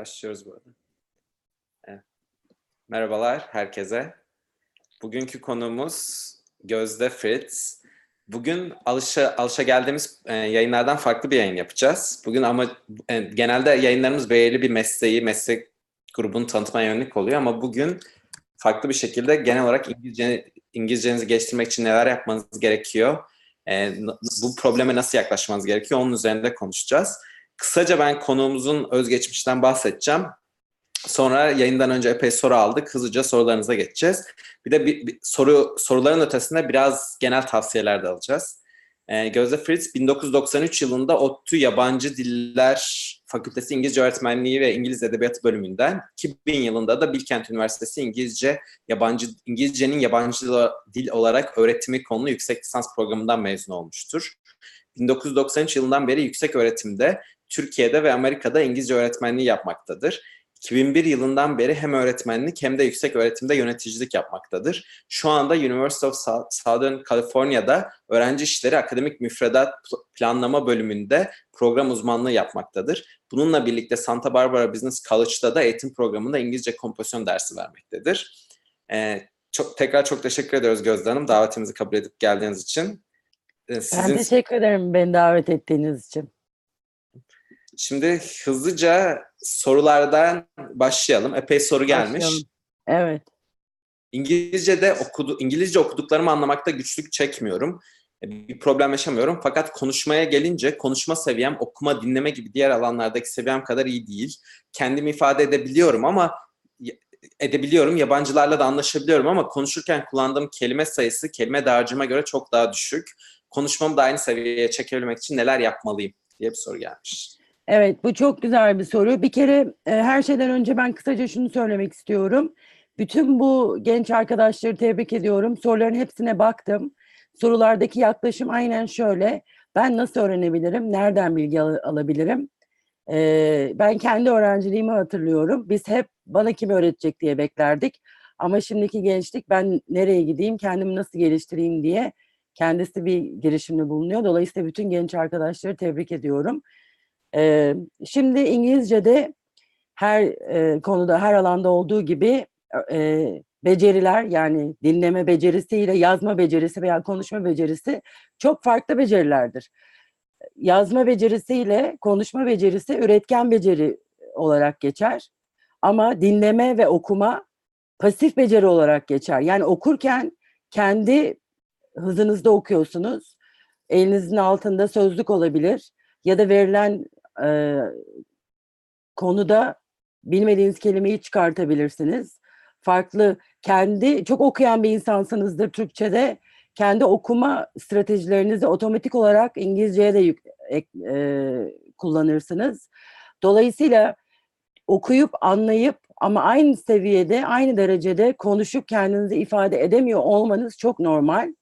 Başlıyoruz bu arada. Merhabalar herkese. Bugünkü konuğumuz Gözde Fritz. Bugün alışa, alışa geldiğimiz e, yayınlardan farklı bir yayın yapacağız. Bugün ama e, genelde yayınlarımız belirli bir mesleği, meslek grubunu tanıtmaya yönelik oluyor ama bugün farklı bir şekilde genel olarak İngilizce, İngilizcenizi geliştirmek için neler yapmanız gerekiyor, e, bu probleme nasıl yaklaşmanız gerekiyor onun üzerinde konuşacağız. Kısaca ben konuğumuzun özgeçmişten bahsedeceğim. Sonra yayından önce epey soru aldık. Hızlıca sorularınıza geçeceğiz. Bir de bir, bir soru soruların ötesinde biraz genel tavsiyeler de alacağız. Ee, Gözde Fritz 1993 yılında ODTÜ Yabancı Diller Fakültesi İngilizce Öğretmenliği ve İngiliz Edebiyatı bölümünden 2000 yılında da Bilkent Üniversitesi İngilizce yabancı İngilizcenin yabancı dil olarak öğretimi konulu yüksek lisans programından mezun olmuştur. 1993 yılından beri yüksek öğretimde Türkiye'de ve Amerika'da İngilizce öğretmenliği yapmaktadır. 2001 yılından beri hem öğretmenlik hem de yüksek öğretimde yöneticilik yapmaktadır. Şu anda University of Southern California'da öğrenci işleri akademik müfredat planlama bölümünde program uzmanlığı yapmaktadır. Bununla birlikte Santa Barbara Business College'da da eğitim programında İngilizce kompozisyon dersi vermektedir. Ee, çok tekrar çok teşekkür ediyoruz Gözde Hanım davetimizi kabul edip geldiğiniz için. Ee, sizin... Ben teşekkür ederim beni davet ettiğiniz için. Şimdi hızlıca sorulardan başlayalım. Epey soru gelmiş. Başlayalım. Evet. İngilizce'de okudu, İngilizce okuduklarımı anlamakta güçlük çekmiyorum. E, bir problem yaşamıyorum. Fakat konuşmaya gelince konuşma seviyem okuma, dinleme gibi diğer alanlardaki seviyem kadar iyi değil. Kendimi ifade edebiliyorum ama edebiliyorum. Yabancılarla da anlaşabiliyorum ama konuşurken kullandığım kelime sayısı kelime dağarcığıma göre çok daha düşük. Konuşmamı da aynı seviyeye çekebilmek için neler yapmalıyım diye bir soru gelmiş. Evet bu çok güzel bir soru. Bir kere e, her şeyden önce ben kısaca şunu söylemek istiyorum. Bütün bu genç arkadaşları tebrik ediyorum. Soruların hepsine baktım. Sorulardaki yaklaşım aynen şöyle. Ben nasıl öğrenebilirim? Nereden bilgi al- alabilirim? Ee, ben kendi öğrenciliğimi hatırlıyorum. Biz hep bana kim öğretecek diye beklerdik. Ama şimdiki gençlik ben nereye gideyim, kendimi nasıl geliştireyim diye kendisi bir girişimde bulunuyor. Dolayısıyla bütün genç arkadaşları tebrik ediyorum. Ee, şimdi İngilizce'de her e, konuda, her alanda olduğu gibi e, beceriler yani dinleme becerisiyle yazma becerisi veya konuşma becerisi çok farklı becerilerdir. Yazma becerisiyle konuşma becerisi üretken beceri olarak geçer. Ama dinleme ve okuma pasif beceri olarak geçer. Yani okurken kendi hızınızda okuyorsunuz. Elinizin altında sözlük olabilir ya da verilen e, konuda bilmediğiniz kelimeyi çıkartabilirsiniz. Farklı kendi çok okuyan bir insansınızdır Türkçe'de. Kendi okuma stratejilerinizi otomatik olarak İngilizceye de yük, e, kullanırsınız. Dolayısıyla okuyup anlayıp ama aynı seviyede, aynı derecede konuşup kendinizi ifade edemiyor olmanız çok normal.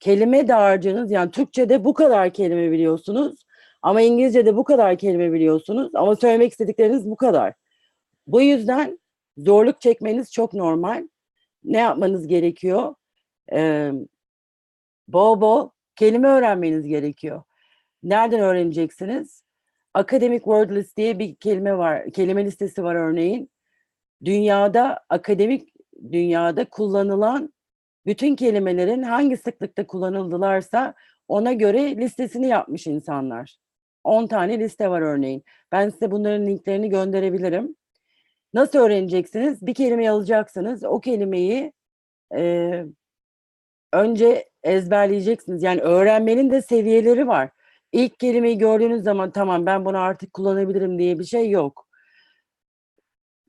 Kelime dağarcığınız yani Türkçe'de bu kadar kelime biliyorsunuz ama İngilizce'de bu kadar kelime biliyorsunuz ama söylemek istedikleriniz bu kadar. Bu yüzden zorluk çekmeniz çok normal. Ne yapmanız gerekiyor? Ee, bol bol kelime öğrenmeniz gerekiyor. Nereden öğreneceksiniz? Academic Word List diye bir kelime var. Kelime listesi var örneğin. Dünyada akademik dünyada kullanılan bütün kelimelerin hangi sıklıkta kullanıldılarsa ona göre listesini yapmış insanlar. 10 tane liste var örneğin. Ben size bunların linklerini gönderebilirim. Nasıl öğreneceksiniz? Bir kelime alacaksınız. O kelimeyi e, önce ezberleyeceksiniz. Yani öğrenmenin de seviyeleri var. İlk kelimeyi gördüğünüz zaman tamam ben bunu artık kullanabilirim diye bir şey yok.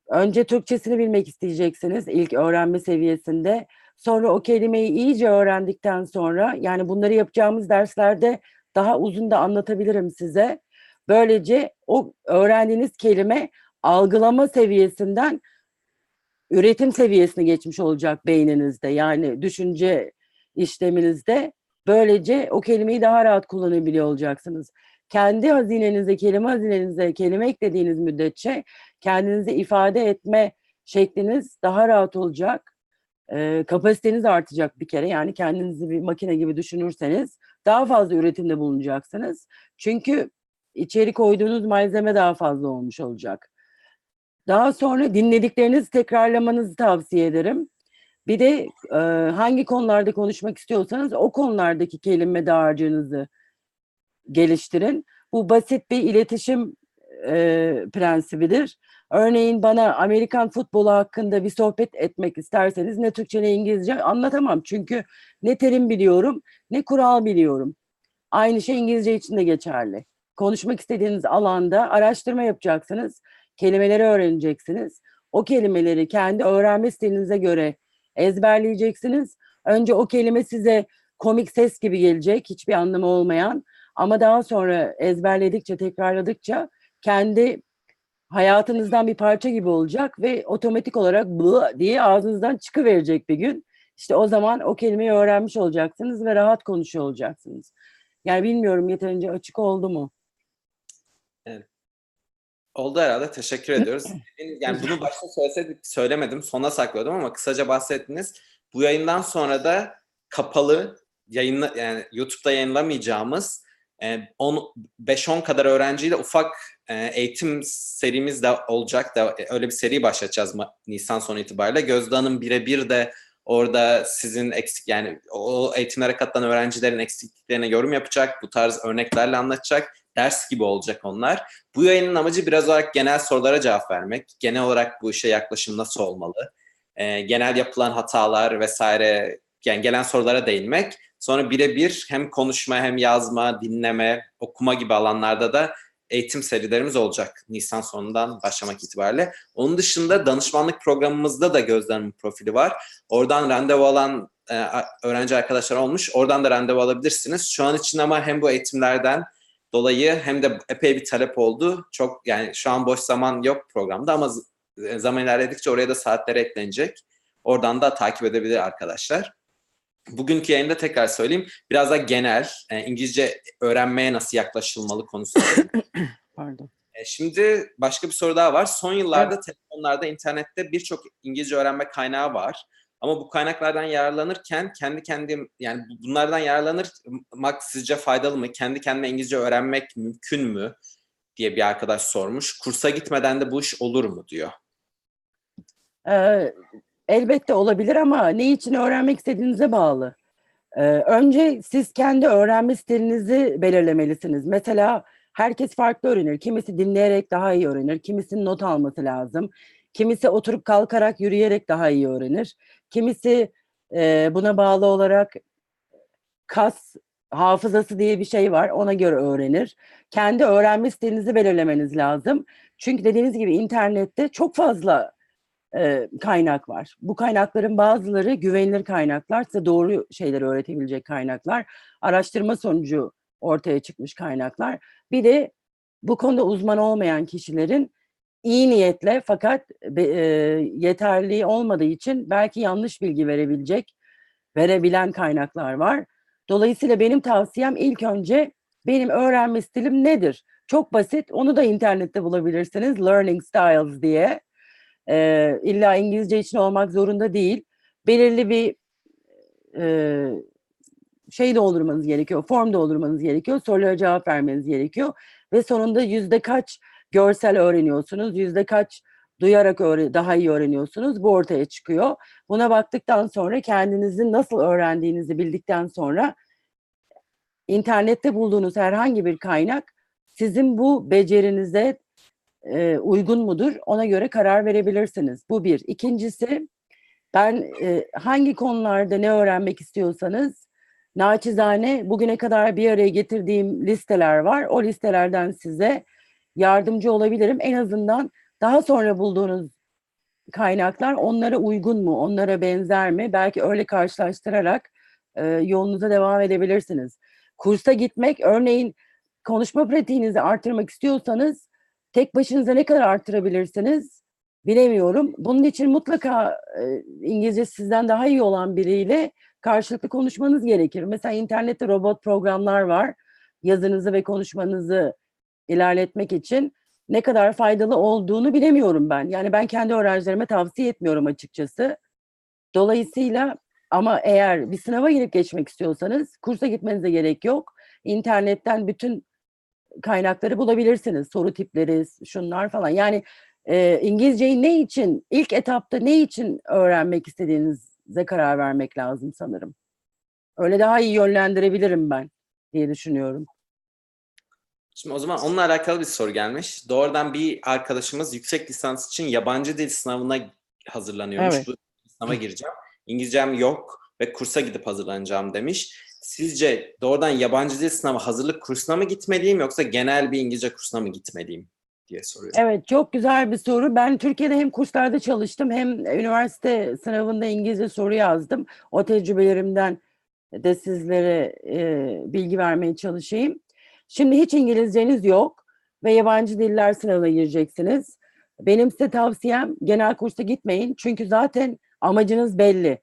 Önce Türkçesini bilmek isteyeceksiniz ilk öğrenme seviyesinde. Sonra o kelimeyi iyice öğrendikten sonra yani bunları yapacağımız derslerde daha uzun da anlatabilirim size. Böylece o öğrendiğiniz kelime algılama seviyesinden üretim seviyesine geçmiş olacak beyninizde. Yani düşünce işleminizde böylece o kelimeyi daha rahat kullanabiliyor olacaksınız. Kendi hazinenize, kelime hazinenize kelime eklediğiniz müddetçe kendinizi ifade etme şekliniz daha rahat olacak. E, kapasiteniz artacak bir kere. Yani kendinizi bir makine gibi düşünürseniz daha fazla üretimde bulunacaksınız. Çünkü içeri koyduğunuz malzeme daha fazla olmuş olacak. Daha sonra dinlediklerinizi tekrarlamanızı tavsiye ederim. Bir de e, hangi konularda konuşmak istiyorsanız o konulardaki kelime dağarcığınızı geliştirin. Bu basit bir iletişim e, prensibidir. Örneğin bana Amerikan futbolu hakkında bir sohbet etmek isterseniz ne Türkçe ne İngilizce anlatamam. Çünkü ne terim biliyorum ne kural biliyorum. Aynı şey İngilizce için de geçerli. Konuşmak istediğiniz alanda araştırma yapacaksınız. Kelimeleri öğreneceksiniz. O kelimeleri kendi öğrenme stilinize göre ezberleyeceksiniz. Önce o kelime size komik ses gibi gelecek, hiçbir anlamı olmayan. Ama daha sonra ezberledikçe, tekrarladıkça kendi hayatınızdan bir parça gibi olacak ve otomatik olarak bu diye ağzınızdan çıkıverecek bir gün. İşte o zaman o kelimeyi öğrenmiş olacaksınız ve rahat konuşuyor olacaksınız. Yani bilmiyorum yeterince açık oldu mu? Oldu herhalde. Teşekkür ediyoruz. Yani bunu başta söyleseydik söylemedim. Sona saklıyordum ama kısaca bahsettiniz. Bu yayından sonra da kapalı yayınla yani YouTube'da yayınlamayacağımız 10 5-10 kadar öğrenciyle ufak eğitim serimiz de olacak da e, öyle bir seri başlatacağız Nisan sonu itibariyle. Gözde Hanım birebir de orada sizin eksik yani o eğitimlere katılan öğrencilerin eksikliklerine yorum yapacak. Bu tarz örneklerle anlatacak. Ders gibi olacak onlar. Bu yayının amacı biraz olarak genel sorulara cevap vermek. Genel olarak bu işe yaklaşım nasıl olmalı? Genel yapılan hatalar vesaire yani gelen sorulara değinmek. Sonra birebir hem konuşma hem yazma, dinleme, okuma gibi alanlarda da eğitim serilerimiz olacak Nisan sonundan başlamak itibariyle. Onun dışında danışmanlık programımızda da Gözlem'in profili var. Oradan randevu alan e, öğrenci arkadaşlar olmuş. Oradan da randevu alabilirsiniz. Şu an için ama hem bu eğitimlerden dolayı hem de epey bir talep oldu. Çok yani şu an boş zaman yok programda ama e, zaman ilerledikçe oraya da saatler eklenecek. Oradan da takip edebilir arkadaşlar. Bugünkü yayında tekrar söyleyeyim. Biraz da genel, e, İngilizce öğrenmeye nasıl yaklaşılmalı konusunda. Pardon. E, Şimdi başka bir soru daha var. Son yıllarda telefonlarda, internette birçok İngilizce öğrenme kaynağı var. Ama bu kaynaklardan yararlanırken kendi kendim yani bunlardan yararlanırmak sizce faydalı mı? Kendi kendime İngilizce öğrenmek mümkün mü? diye bir arkadaş sormuş. Kursa gitmeden de bu iş olur mu diyor. Ee, elbette olabilir ama ne için öğrenmek istediğinize bağlı. Ee, önce siz kendi öğrenme stilinizi belirlemelisiniz. Mesela herkes farklı öğrenir. Kimisi dinleyerek daha iyi öğrenir. Kimisinin not alması lazım. Kimisi oturup kalkarak yürüyerek daha iyi öğrenir. Kimisi e, buna bağlı olarak kas hafızası diye bir şey var. Ona göre öğrenir. Kendi öğrenme stilinizi belirlemeniz lazım. Çünkü dediğiniz gibi internette çok fazla e, kaynak var. Bu kaynakların bazıları güvenilir kaynaklar, size doğru şeyleri öğretebilecek kaynaklar. Araştırma sonucu ortaya çıkmış kaynaklar. Bir de bu konuda uzman olmayan kişilerin iyi niyetle fakat e, yeterli olmadığı için belki yanlış bilgi verebilecek, verebilen kaynaklar var. Dolayısıyla benim tavsiyem ilk önce benim öğrenme stilim nedir? Çok basit. Onu da internette bulabilirsiniz. Learning Styles diye. Ee, illa İngilizce için olmak zorunda değil. Belirli bir e, şey doldurmanız gerekiyor, form doldurmanız gerekiyor, sorulara cevap vermeniz gerekiyor ve sonunda yüzde kaç görsel öğreniyorsunuz, yüzde kaç duyarak daha iyi öğreniyorsunuz bu ortaya çıkıyor. Buna baktıktan sonra kendinizin nasıl öğrendiğinizi bildikten sonra internette bulduğunuz herhangi bir kaynak sizin bu becerinize e, uygun mudur? Ona göre karar verebilirsiniz. Bu bir. İkincisi ben e, hangi konularda ne öğrenmek istiyorsanız naçizane bugüne kadar bir araya getirdiğim listeler var. O listelerden size yardımcı olabilirim. En azından daha sonra bulduğunuz kaynaklar onlara uygun mu, onlara benzer mi? Belki öyle karşılaştırarak e, yolunuza devam edebilirsiniz. Kursa gitmek, örneğin konuşma pratiğinizi artırmak istiyorsanız tek başınıza ne kadar arttırabilirsiniz bilemiyorum. Bunun için mutlaka e, İngilizce sizden daha iyi olan biriyle karşılıklı konuşmanız gerekir. Mesela internette robot programlar var. Yazınızı ve konuşmanızı ilerletmek için ne kadar faydalı olduğunu bilemiyorum ben. Yani ben kendi öğrencilerime tavsiye etmiyorum açıkçası. Dolayısıyla ama eğer bir sınava girip geçmek istiyorsanız kursa gitmenize gerek yok. İnternetten bütün kaynakları bulabilirsiniz. Soru tipleri, şunlar falan. Yani e, İngilizceyi ne için, ilk etapta ne için öğrenmek istediğinize karar vermek lazım sanırım. Öyle daha iyi yönlendirebilirim ben diye düşünüyorum. Şimdi o zaman onunla alakalı bir soru gelmiş. Doğrudan bir arkadaşımız yüksek lisans için yabancı dil sınavına hazırlanıyormuş. Evet. Bu sınava gireceğim. İngilizcem yok ve kursa gidip hazırlanacağım demiş. Sizce doğrudan yabancı dil sınavı hazırlık kursuna mı gitmeliyim yoksa genel bir İngilizce kursuna mı gitmeliyim diye soruyor. Evet çok güzel bir soru. Ben Türkiye'de hem kurslarda çalıştım hem üniversite sınavında İngilizce soru yazdım. O tecrübelerimden de sizlere e, bilgi vermeye çalışayım. Şimdi hiç İngilizceniz yok ve yabancı diller sınavına gireceksiniz. Benim size tavsiyem genel kursa gitmeyin. Çünkü zaten amacınız belli.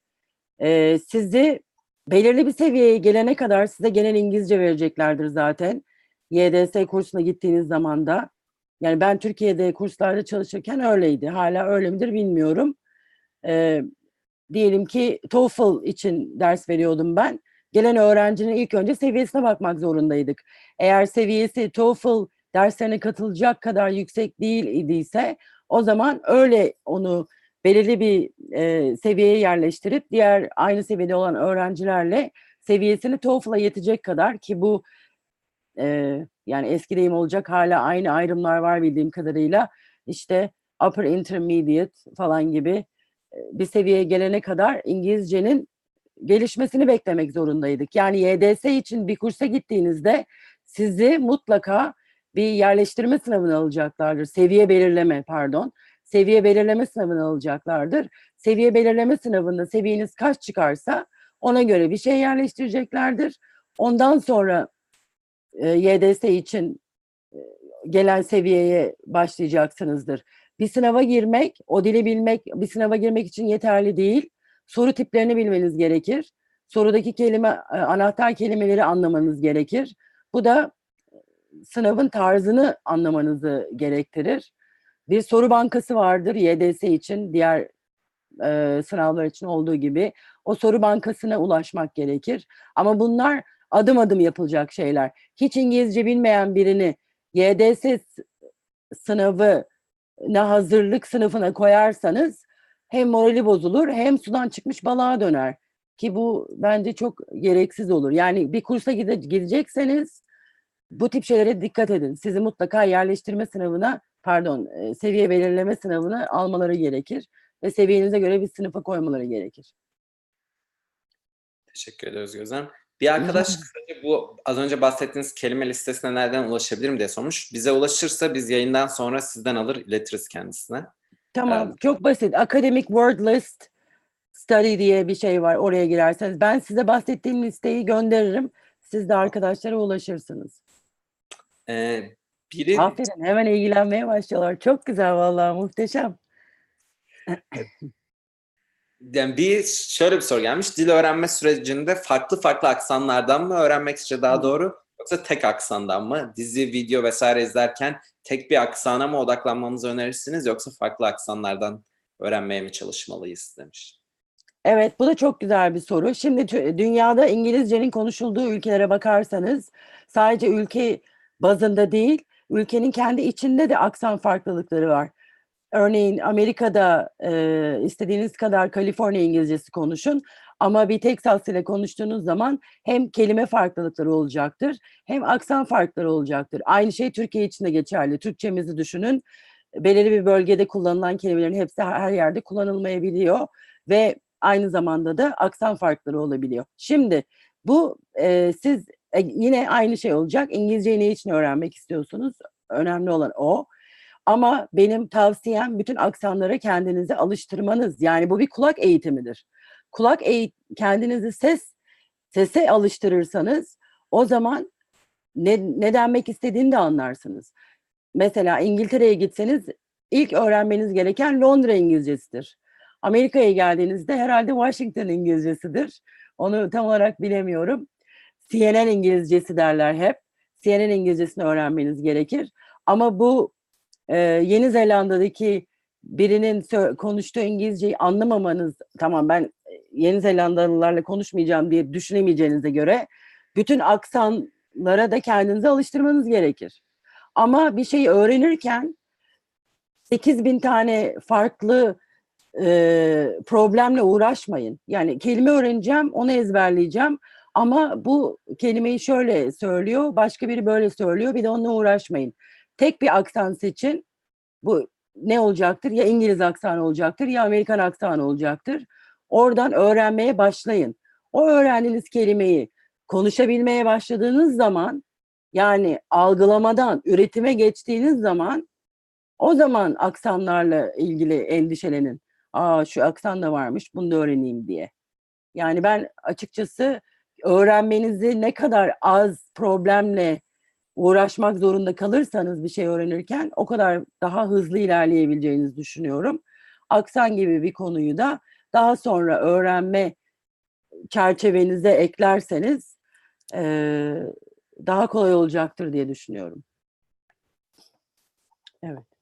E, sizi belirli bir seviyeye gelene kadar size genel İngilizce vereceklerdir zaten. YDS kursuna gittiğiniz zaman da. Yani ben Türkiye'de kurslarda çalışırken öyleydi. Hala öyle midir bilmiyorum. Ee, diyelim ki TOEFL için ders veriyordum ben. Gelen öğrencinin ilk önce seviyesine bakmak zorundaydık. Eğer seviyesi TOEFL derslerine katılacak kadar yüksek değil idiyse o zaman öyle onu belirli bir e, seviyeye yerleştirip diğer aynı seviyede olan öğrencilerle seviyesini TOEFL'a yetecek kadar ki bu e, yani eski deyim olacak hala aynı ayrımlar var bildiğim kadarıyla işte upper intermediate falan gibi e, bir seviyeye gelene kadar İngilizcenin gelişmesini beklemek zorundaydık. Yani YDS için bir kursa gittiğinizde sizi mutlaka bir yerleştirme sınavına alacaklardır. Seviye belirleme pardon. Seviye belirleme sınavına alacaklardır. Seviye belirleme sınavında seviyeniz kaç çıkarsa ona göre bir şey yerleştireceklerdir. Ondan sonra e, YDS için e, gelen seviyeye başlayacaksınızdır. Bir sınava girmek, o dili bilmek bir sınava girmek için yeterli değil. Soru tiplerini bilmeniz gerekir. Sorudaki kelime e, anahtar kelimeleri anlamanız gerekir. Bu da sınavın tarzını anlamanızı gerektirir. Bir soru bankası vardır YDS için, diğer e, sınavlar için olduğu gibi. O soru bankasına ulaşmak gerekir. Ama bunlar adım adım yapılacak şeyler. Hiç İngilizce bilmeyen birini YDS s- sınavına hazırlık sınıfına koyarsanız hem morali bozulur hem sudan çıkmış balığa döner. Ki bu bence çok gereksiz olur. Yani bir kursa gide, gidecekseniz bu tip şeylere dikkat edin. Sizi mutlaka yerleştirme sınavına, pardon, e, seviye belirleme sınavına almaları gerekir ve seviyenize göre bir sınıfa koymaları gerekir. Teşekkür ederiz Gözlem. Bir arkadaş kısaca bu az önce bahsettiğiniz kelime listesine nereden ulaşabilirim diye sormuş. Bize ulaşırsa biz yayından sonra sizden alır iletiriz kendisine. Tamam, Evet. çok basit. Academic Word List Study diye bir şey var. Oraya girerseniz ben size bahsettiğim listeyi gönderirim. Siz de arkadaşlara ulaşırsınız. Ee, biri Aferin, hemen ilgilenmeye başlıyorlar. Çok güzel vallahi, muhteşem. yani bir şöyle bir soru gelmiş. Dil öğrenme sürecinde farklı farklı aksanlardan mı öğrenmek sizce daha doğru yoksa tek aksandan mı? Dizi, video vesaire izlerken tek bir aksana mı odaklanmamızı önerirsiniz yoksa farklı aksanlardan öğrenmeye mi çalışmalıyız demiş. Evet, bu da çok güzel bir soru. Şimdi dünyada İngilizcenin konuşulduğu ülkelere bakarsanız sadece ülke bazında değil, ülkenin kendi içinde de aksan farklılıkları var. Örneğin Amerika'da e, istediğiniz kadar Kaliforniya İngilizcesi konuşun ama bir Texas ile konuştuğunuz zaman hem kelime farklılıkları olacaktır hem aksan farkları olacaktır. Aynı şey Türkiye için de geçerli. Türkçemizi düşünün. Belirli bir bölgede kullanılan kelimelerin hepsi her yerde kullanılmayabiliyor ve aynı zamanda da aksan farkları olabiliyor. Şimdi bu e, siz e, yine aynı şey olacak. İngilizceyi ne için öğrenmek istiyorsunuz? Önemli olan o. Ama benim tavsiyem bütün aksanlara kendinizi alıştırmanız. Yani bu bir kulak eğitimidir. Kulak eğit kendinizi ses sese alıştırırsanız o zaman ne, ne denmek istediğini de anlarsınız. Mesela İngiltere'ye gitseniz ilk öğrenmeniz gereken Londra İngilizcesidir. Amerika'ya geldiğinizde herhalde Washington İngilizcesidir. Onu tam olarak bilemiyorum. CNN İngilizcesi derler hep. CNN İngilizcesini öğrenmeniz gerekir. Ama bu e, Yeni Zelanda'daki birinin konuştuğu İngilizceyi anlamamanız, tamam ben e, Yeni Zelandalılarla konuşmayacağım diye düşünemeyeceğinize göre bütün aksanlara da kendinizi alıştırmanız gerekir. Ama bir şeyi öğrenirken 8000 tane farklı e, problemle uğraşmayın. Yani kelime öğreneceğim, onu ezberleyeceğim. Ama bu kelimeyi şöyle söylüyor, başka biri böyle söylüyor. Bir de onunla uğraşmayın. Tek bir aksan seçin. Bu ne olacaktır? Ya İngiliz aksanı olacaktır ya Amerikan aksanı olacaktır. Oradan öğrenmeye başlayın. O öğrendiğiniz kelimeyi konuşabilmeye başladığınız zaman yani algılamadan üretime geçtiğiniz zaman o zaman aksanlarla ilgili endişelenin. Aa şu aksan da varmış bunu da öğreneyim diye. Yani ben açıkçası öğrenmenizi ne kadar az problemle uğraşmak zorunda kalırsanız bir şey öğrenirken o kadar daha hızlı ilerleyebileceğinizi düşünüyorum. Aksan gibi bir konuyu da daha sonra öğrenme çerçevenize eklerseniz eee, daha kolay olacaktır diye düşünüyorum. Evet.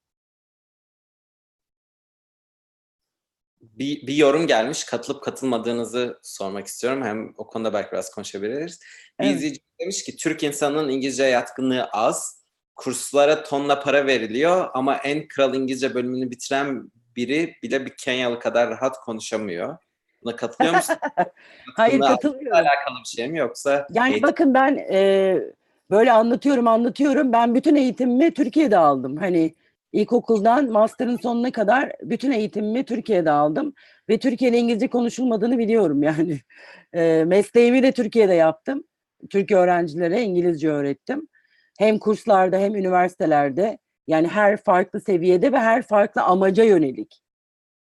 Bir, bir yorum gelmiş. Katılıp katılmadığınızı sormak istiyorum. Hem o konuda belki biraz konuşabiliriz. Bir Evet. izleyici demiş ki Türk insanının İngilizce yatkınlığı az. Kurslara tonla para veriliyor ama en kral İngilizce bölümünü bitiren biri bile bir Kenyalı kadar rahat konuşamıyor. Buna katılıyor musun? Hayır katılmıyorum. alakalı bir şey mi yoksa Yani eğitim- bakın ben e, böyle anlatıyorum anlatıyorum. Ben bütün eğitimimi Türkiye'de aldım. Hani ilkokuldan master'ın sonuna kadar bütün eğitimimi Türkiye'de aldım. Ve Türkiye'de İngilizce konuşulmadığını biliyorum yani. E, mesleğimi de Türkiye'de yaptım. Türk öğrencilere İngilizce öğrettim. Hem kurslarda hem üniversitelerde. Yani her farklı seviyede ve her farklı amaca yönelik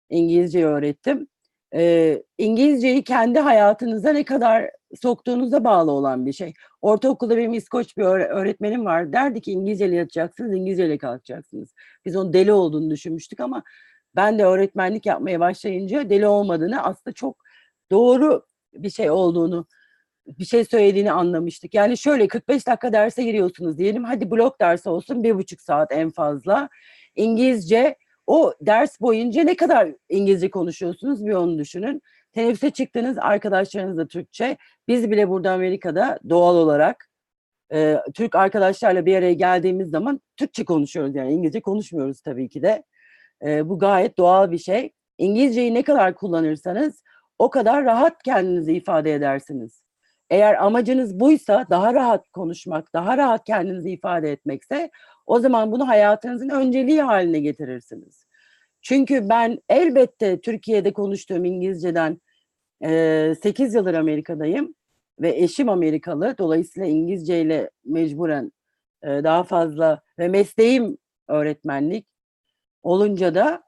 İngilizce öğrettim. Ee, İngilizceyi kendi hayatınıza ne kadar soktuğunuza bağlı olan bir şey. Ortaokulda benim İskoç bir öğre- öğretmenim var. Derdi ki İngilizceyle yatacaksınız, İngilizceyle kalkacaksınız. Biz onun deli olduğunu düşünmüştük ama ben de öğretmenlik yapmaya başlayınca deli olmadığını aslında çok doğru bir şey olduğunu bir şey söylediğini anlamıştık. Yani şöyle 45 dakika derse giriyorsunuz diyelim. Hadi blok dersi olsun bir buçuk saat en fazla. İngilizce o ders boyunca ne kadar İngilizce konuşuyorsunuz bir onu düşünün. Teneffüse çıktığınız arkadaşlarınız da Türkçe. Biz bile burada Amerika'da doğal olarak e, Türk arkadaşlarla bir araya geldiğimiz zaman Türkçe konuşuyoruz yani İngilizce konuşmuyoruz tabii ki de. E, bu gayet doğal bir şey. İngilizceyi ne kadar kullanırsanız o kadar rahat kendinizi ifade edersiniz. Eğer amacınız buysa daha rahat konuşmak, daha rahat kendinizi ifade etmekse o zaman bunu hayatınızın önceliği haline getirirsiniz. Çünkü ben elbette Türkiye'de konuştuğum İngilizceden eee 8 yıldır Amerika'dayım ve eşim Amerikalı. Dolayısıyla İngilizce ile mecburen eee, daha fazla ve mesleğim öğretmenlik olunca da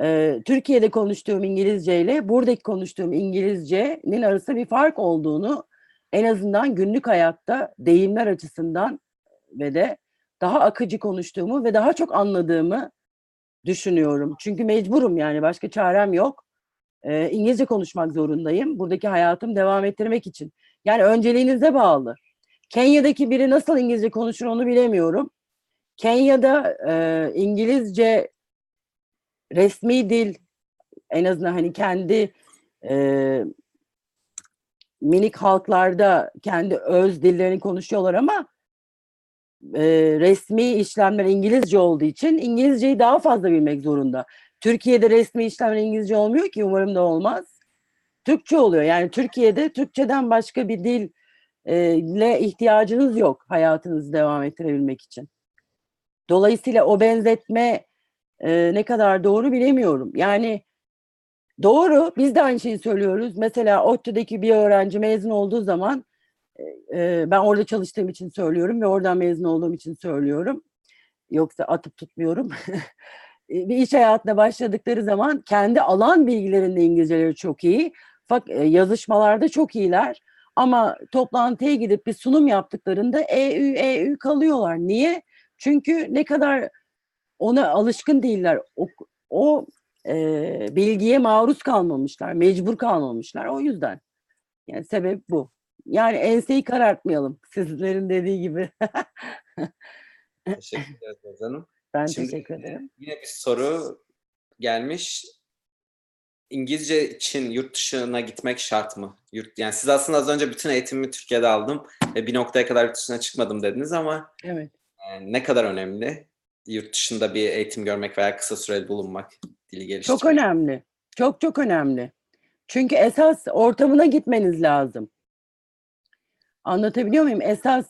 eee, Türkiye'de konuştuğum İngilizce ile buradaki konuştuğum İngilizcenin arasında bir fark olduğunu en azından günlük hayatta deyimler açısından ve de daha akıcı konuştuğumu ve daha çok anladığımı düşünüyorum. Çünkü mecburum yani başka çarem yok. Ee, İngilizce konuşmak zorundayım. Buradaki hayatım devam ettirmek için. Yani önceliğinize bağlı. Kenya'daki biri nasıl İngilizce konuşur onu bilemiyorum. Kenya'da e, İngilizce resmi dil en azından hani kendi e, minik halklarda kendi öz dillerini konuşuyorlar ama e, resmi işlemler İngilizce olduğu için İngilizceyi daha fazla bilmek zorunda. Türkiye'de resmi işlemler İngilizce olmuyor ki umarım da olmaz. Türkçe oluyor. Yani Türkiye'de Türkçeden başka bir dil e, ile ihtiyacınız yok hayatınızı devam ettirebilmek için. Dolayısıyla o benzetme e, ne kadar doğru bilemiyorum. Yani doğru biz de aynı şeyi söylüyoruz. Mesela ODTÜ'deki bir öğrenci mezun olduğu zaman e, ben orada çalıştığım için söylüyorum ve oradan mezun olduğum için söylüyorum. Yoksa atıp tutmuyorum. bir iş hayatına başladıkları zaman kendi alan bilgilerinde İngilizceleri çok iyi. Fakat yazışmalarda çok iyiler. Ama toplantıya gidip bir sunum yaptıklarında EU EU kalıyorlar. Niye? Çünkü ne kadar ona alışkın değiller. O, o e, bilgiye maruz kalmamışlar, mecbur kalmamışlar. O yüzden. Yani sebep bu. Yani enseyi karartmayalım. Sizlerin dediği gibi. Teşekkür ederiz Hanım. Ben Şimdi teşekkür ederim. Yine bir soru gelmiş. İngilizce için yurt dışına gitmek şart mı? Yurt, yani siz aslında az önce bütün eğitimimi Türkiye'de aldım ve bir noktaya kadar yurt dışına çıkmadım dediniz ama Evet. e, ne kadar önemli? yurt dışında bir eğitim görmek veya kısa süreli bulunmak dili geliştirmek? Çok önemli. Çok çok önemli. Çünkü esas ortamına gitmeniz lazım. Anlatabiliyor muyum? Esas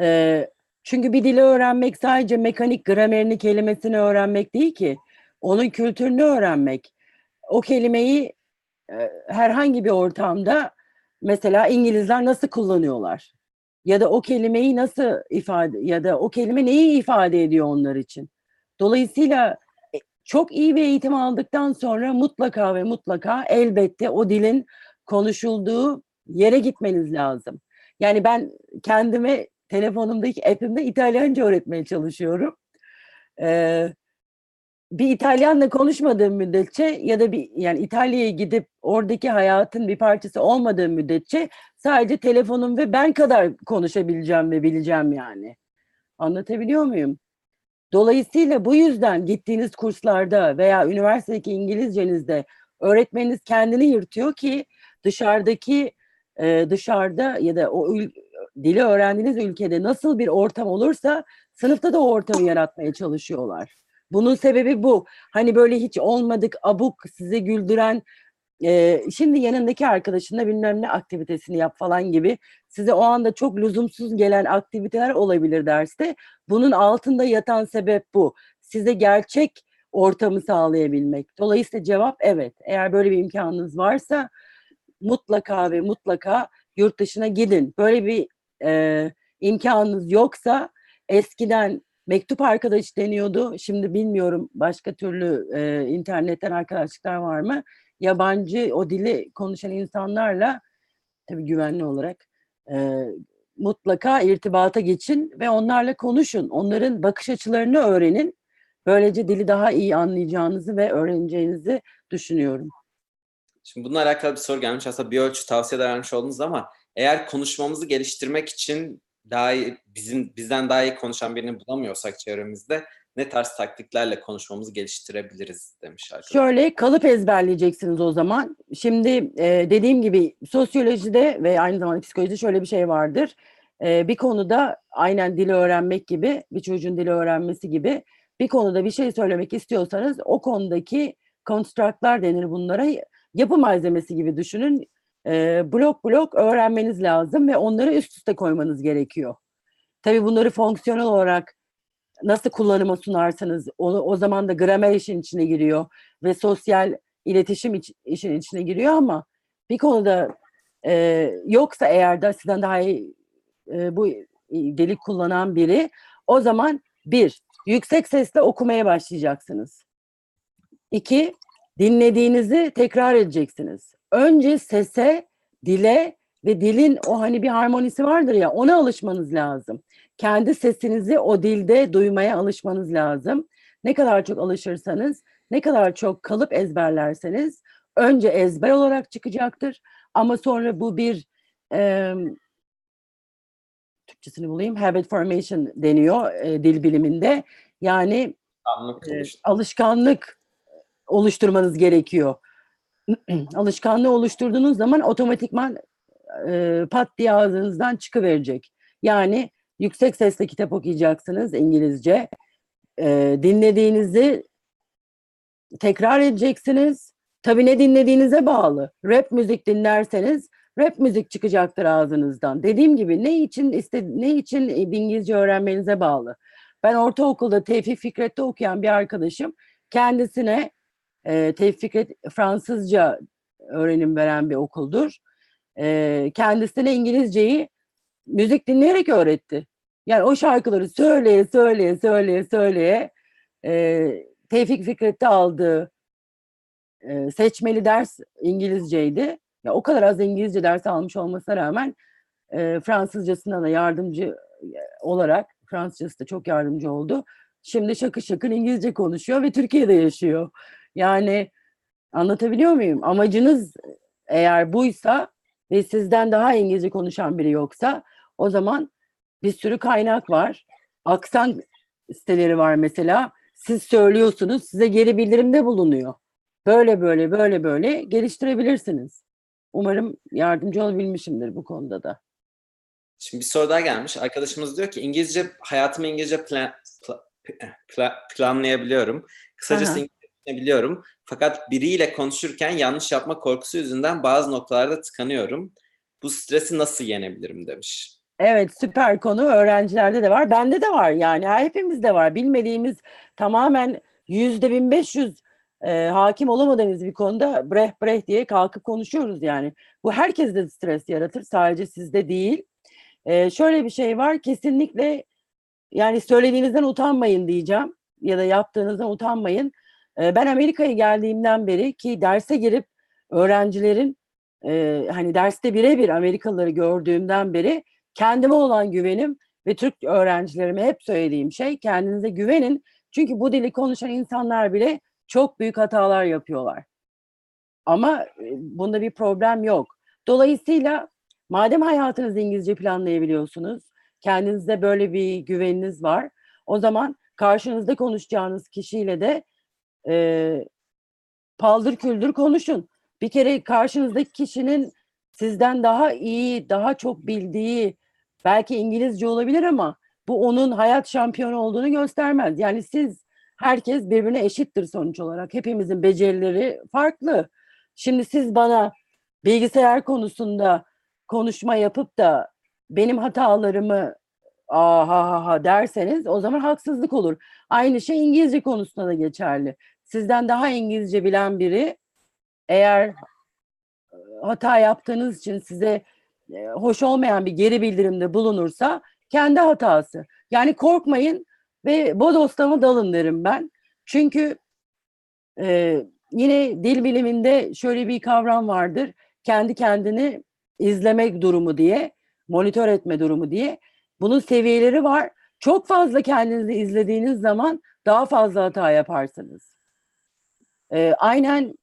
e, çünkü bir dili öğrenmek sadece mekanik gramerini, kelimesini öğrenmek değil ki. Onun kültürünü öğrenmek. O kelimeyi e, herhangi bir ortamda mesela İngilizler nasıl kullanıyorlar? Ya da o kelimeyi nasıl ifade ya da o kelime neyi ifade ediyor onlar için? Dolayısıyla e, çok iyi bir eğitim aldıktan sonra mutlaka ve mutlaka elbette o dilin konuşulduğu yere gitmeniz lazım. Yani ben kendime telefonumdaki app'imde İtalyanca öğretmeye çalışıyorum. Ee, bir İtalyanla konuşmadığım müddetçe ya da bir yani İtalya'ya gidip oradaki hayatın bir parçası olmadığım müddetçe sadece telefonum ve ben kadar konuşabileceğim ve bileceğim yani. Anlatabiliyor muyum? Dolayısıyla bu yüzden gittiğiniz kurslarda veya üniversitedeki İngilizcenizde öğretmeniniz kendini yırtıyor ki dışarıdaki e, dışarıda ya da o dili öğrendiğiniz ülkede nasıl bir ortam olursa sınıfta da o ortamı yaratmaya çalışıyorlar. Bunun sebebi bu. Hani böyle hiç olmadık abuk sizi güldüren e, şimdi yanındaki arkadaşınla bilmem ne aktivitesini yap falan gibi size o anda çok lüzumsuz gelen aktiviteler olabilir derste. Bunun altında yatan sebep bu. Size gerçek ortamı sağlayabilmek. Dolayısıyla cevap evet. Eğer böyle bir imkanınız varsa mutlaka ve mutlaka yurt dışına gidin. Böyle bir e, imkanınız yoksa eskiden mektup arkadaş deniyordu. Şimdi bilmiyorum başka türlü e, internetten arkadaşlıklar var mı? Yabancı o dili konuşan insanlarla tabii güvenli olarak e, mutlaka irtibata geçin ve onlarla konuşun. Onların bakış açılarını öğrenin. Böylece dili daha iyi anlayacağınızı ve öğreneceğinizi düşünüyorum. Şimdi bununla alakalı bir soru gelmiş. Aslında bir ölçü tavsiyeler vermiş oldunuz ama eğer konuşmamızı geliştirmek için daha iyi, bizim bizden daha iyi konuşan birini bulamıyorsak çevremizde ne tarz taktiklerle konuşmamızı geliştirebiliriz demiş arkadaş. Şöyle kalıp ezberleyeceksiniz o zaman. Şimdi e, dediğim gibi sosyolojide ve aynı zamanda psikolojide şöyle bir şey vardır. E, bir konuda aynen dili öğrenmek gibi, bir çocuğun dili öğrenmesi gibi bir konuda bir şey söylemek istiyorsanız o konudaki constructlar denir bunlara. Yapı malzemesi gibi düşünün. E, blok blok öğrenmeniz lazım ve onları üst üste koymanız gerekiyor. Tabii bunları fonksiyonel olarak nasıl kullanıma sunarsanız o, o zaman da gramer işin içine giriyor ve sosyal iletişim iç- işin içine giriyor ama bir konuda e, yoksa eğer de sizden daha iyi e, bu dili kullanan biri o zaman bir yüksek sesle okumaya başlayacaksınız. İki dinlediğinizi tekrar edeceksiniz. Önce sese, dile ve dilin o hani bir harmonisi vardır ya ona alışmanız lazım kendi sesinizi o dilde duymaya alışmanız lazım. Ne kadar çok alışırsanız, ne kadar çok kalıp ezberlerseniz önce ezber olarak çıkacaktır. Ama sonra bu bir e, Türkçesini bulayım. Habit formation deniyor e, dil biliminde. Yani e, alışkanlık oluşturmanız gerekiyor. Alışkanlığı oluşturduğunuz zaman otomatikman e, pat diye ağzınızdan çıkıverecek. Yani yüksek sesle kitap okuyacaksınız İngilizce. E, dinlediğinizi tekrar edeceksiniz. Tabii ne dinlediğinize bağlı. Rap müzik dinlerseniz rap müzik çıkacaktır ağzınızdan. Dediğim gibi ne için iste, ne için İngilizce öğrenmenize bağlı. Ben ortaokulda Tevfik Fikret'te okuyan bir arkadaşım kendisine e, Tevfik Fikret Fransızca öğrenim veren bir okuldur. E, kendisine İngilizceyi müzik dinleyerek öğretti. Yani o şarkıları söyleye söyleye söyleye söyleye e, Tevfik Fikret'te aldığı e, seçmeli ders İngilizceydi. Ya o kadar az İngilizce ders almış olmasına rağmen e, Fransızcasına da yardımcı olarak Fransızcası da çok yardımcı oldu. Şimdi şakır şakır İngilizce konuşuyor ve Türkiye'de yaşıyor. Yani anlatabiliyor muyum? Amacınız eğer buysa ve sizden daha İngilizce konuşan biri yoksa o zaman bir sürü kaynak var. Aksan siteleri var mesela. Siz söylüyorsunuz, size geri bildirimde bulunuyor. Böyle böyle böyle böyle geliştirebilirsiniz. Umarım yardımcı olabilmişimdir bu konuda da. Şimdi bir soru daha gelmiş. Arkadaşımız diyor ki İngilizce hayatımı İngilizce plan, pla- pla- planlayabiliyorum. Kısacası Aha. Biliyorum. Fakat biriyle konuşurken yanlış yapma korkusu yüzünden bazı noktalarda tıkanıyorum. Bu stresi nasıl yenebilirim demiş. Evet süper konu öğrencilerde de var. Bende de var yani hepimizde var. Bilmediğimiz tamamen yüzde 1500 e, hakim olamadığımız bir konuda breh breh diye kalkıp konuşuyoruz yani. Bu herkeste stres yaratır sadece sizde değil. E, şöyle bir şey var kesinlikle yani söylediğinizden utanmayın diyeceğim ya da yaptığınızdan utanmayın. Ben Amerika'ya geldiğimden beri ki derse girip öğrencilerin hani derste birebir Amerikalıları gördüğümden beri kendime olan güvenim ve Türk öğrencilerime hep söylediğim şey kendinize güvenin. Çünkü bu dili konuşan insanlar bile çok büyük hatalar yapıyorlar. Ama bunda bir problem yok. Dolayısıyla madem hayatınızı İngilizce planlayabiliyorsunuz, kendinizde böyle bir güveniniz var, o zaman karşınızda konuşacağınız kişiyle de e, paldır küldür konuşun. Bir kere karşınızdaki kişinin sizden daha iyi, daha çok bildiği, belki İngilizce olabilir ama bu onun hayat şampiyonu olduğunu göstermez. Yani siz herkes birbirine eşittir sonuç olarak. Hepimizin becerileri farklı. Şimdi siz bana bilgisayar konusunda konuşma yapıp da benim hatalarımı ah ha ha ha derseniz o zaman haksızlık olur. Aynı şey İngilizce konusunda da geçerli. Sizden daha İngilizce bilen biri eğer e, hata yaptığınız için size e, hoş olmayan bir geri bildirimde bulunursa kendi hatası. Yani korkmayın ve bodoslama dalın derim ben. Çünkü e, yine dil biliminde şöyle bir kavram vardır. Kendi kendini izlemek durumu diye, monitör etme durumu diye. Bunun seviyeleri var. Çok fazla kendinizi izlediğiniz zaman daha fazla hata yaparsınız. E, aynen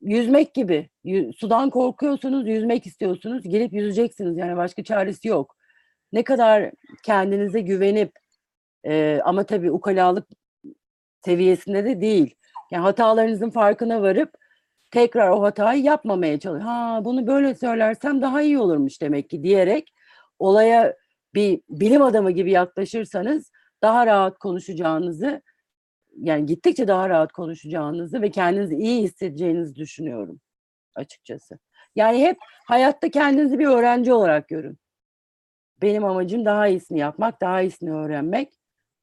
yüzmek gibi. Sudan korkuyorsunuz, yüzmek istiyorsunuz. Gelip yüzeceksiniz. Yani başka çaresi yok. Ne kadar kendinize güvenip e, ama tabii ukalalık seviyesinde de değil. Yani hatalarınızın farkına varıp tekrar o hatayı yapmamaya çalış. Ha bunu böyle söylersem daha iyi olurmuş demek ki diyerek olaya bir bilim adamı gibi yaklaşırsanız daha rahat konuşacağınızı yani gittikçe daha rahat konuşacağınızı ve kendinizi iyi hissedeceğinizi düşünüyorum açıkçası. Yani hep hayatta kendinizi bir öğrenci olarak görün. Benim amacım daha iyisini yapmak, daha iyisini öğrenmek.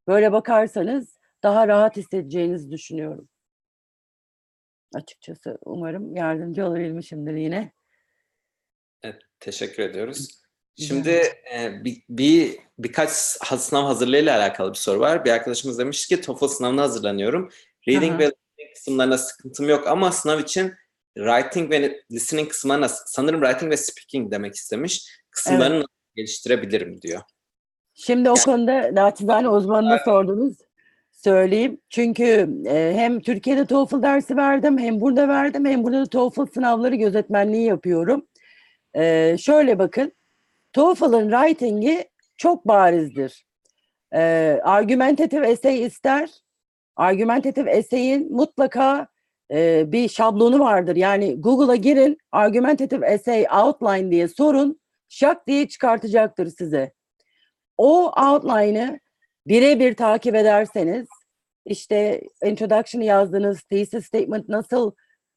Böyle bakarsanız daha rahat hissedeceğinizi düşünüyorum. Açıkçası umarım yardımcı olabilmişimdir yine. Evet, teşekkür ediyoruz. Şimdi e, bir, bir birkaç sınav hazırlığıyla alakalı bir soru var. Bir arkadaşımız demiş ki TOEFL sınavına hazırlanıyorum. Reading Aha. ve listening kısımlarına sıkıntım yok ama sınav için writing ve listening kısımlarına sanırım writing ve speaking demek istemiş. Kısımlarını nasıl geliştirebilirim diyor. Şimdi o konuda naçizane uzmanına sordunuz. Söyleyeyim. Çünkü e, hem Türkiye'de TOEFL dersi verdim, hem burada verdim, hem burada da TOEFL sınavları gözetmenliği yapıyorum. E, şöyle bakın. TOEFL'ın writing'i çok barizdir. E, argumentative essay ister. Argumentative essay'in mutlaka e, bir şablonu vardır. Yani Google'a girin, argumentative essay outline diye sorun, şak diye çıkartacaktır size o outline'ı birebir takip ederseniz işte introduction'ı yazdınız, thesis statement nasıl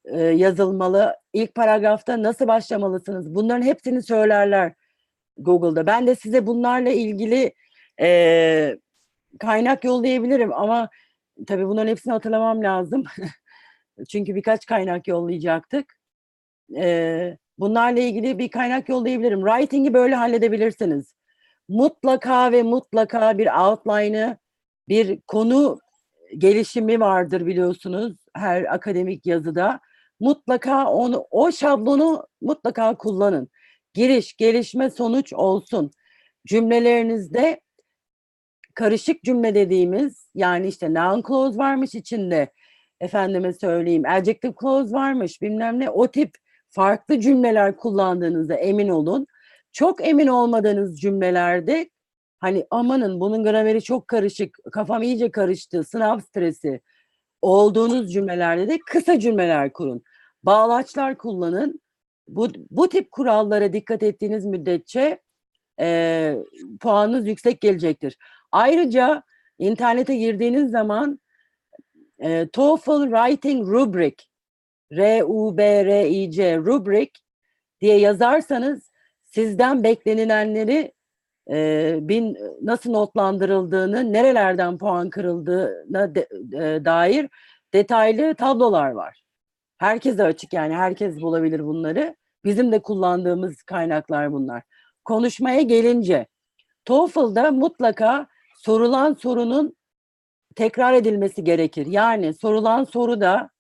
e, yazılmalı, ilk paragrafta nasıl başlamalısınız bunların hepsini söylerler Google'da. Ben de size bunlarla ilgili e, kaynak yollayabilirim ama tabii bunların hepsini hatırlamam lazım. Çünkü birkaç kaynak yollayacaktık. E, bunlarla ilgili bir kaynak yollayabilirim. Writing'i böyle halledebilirsiniz mutlaka ve mutlaka bir outline'ı, bir konu gelişimi vardır biliyorsunuz her akademik yazıda. Mutlaka onu o şablonu mutlaka kullanın. Giriş, gelişme, sonuç olsun. Cümlelerinizde karışık cümle dediğimiz yani işte noun clause varmış içinde. Efendime söyleyeyim adjective clause varmış bilmem ne o tip farklı cümleler kullandığınızda emin olun çok emin olmadığınız cümlelerde hani amanın bunun grameri çok karışık, kafam iyice karıştı, sınav stresi olduğunuz cümlelerde de kısa cümleler kurun. Bağlaçlar kullanın. Bu, bu tip kurallara dikkat ettiğiniz müddetçe e, puanınız yüksek gelecektir. Ayrıca internete girdiğiniz zaman e, TOEFL Writing Rubric R-U-B-R-I-C Rubric diye yazarsanız sizden beklenilenleri e, bin nasıl notlandırıldığını, nerelerden puan kırıldığına de- e, dair detaylı tablolar var. Herkese açık yani herkes bulabilir bunları. Bizim de kullandığımız kaynaklar bunlar. Konuşmaya gelince TOEFL'da mutlaka sorulan sorunun tekrar edilmesi gerekir. Yani sorulan soruda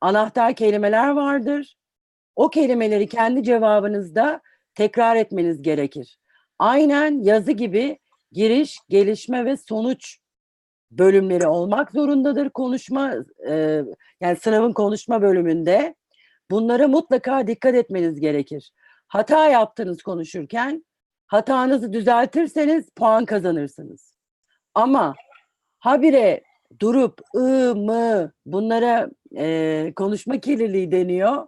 anahtar kelimeler vardır. O kelimeleri kendi cevabınızda tekrar etmeniz gerekir. Aynen yazı gibi giriş, gelişme ve sonuç bölümleri olmak zorundadır konuşma e, yani sınavın konuşma bölümünde. Bunlara mutlaka dikkat etmeniz gerekir. Hata yaptınız konuşurken hatanızı düzeltirseniz puan kazanırsınız. Ama habire durup ı mı bunlara e, konuşma kirliliği deniyor.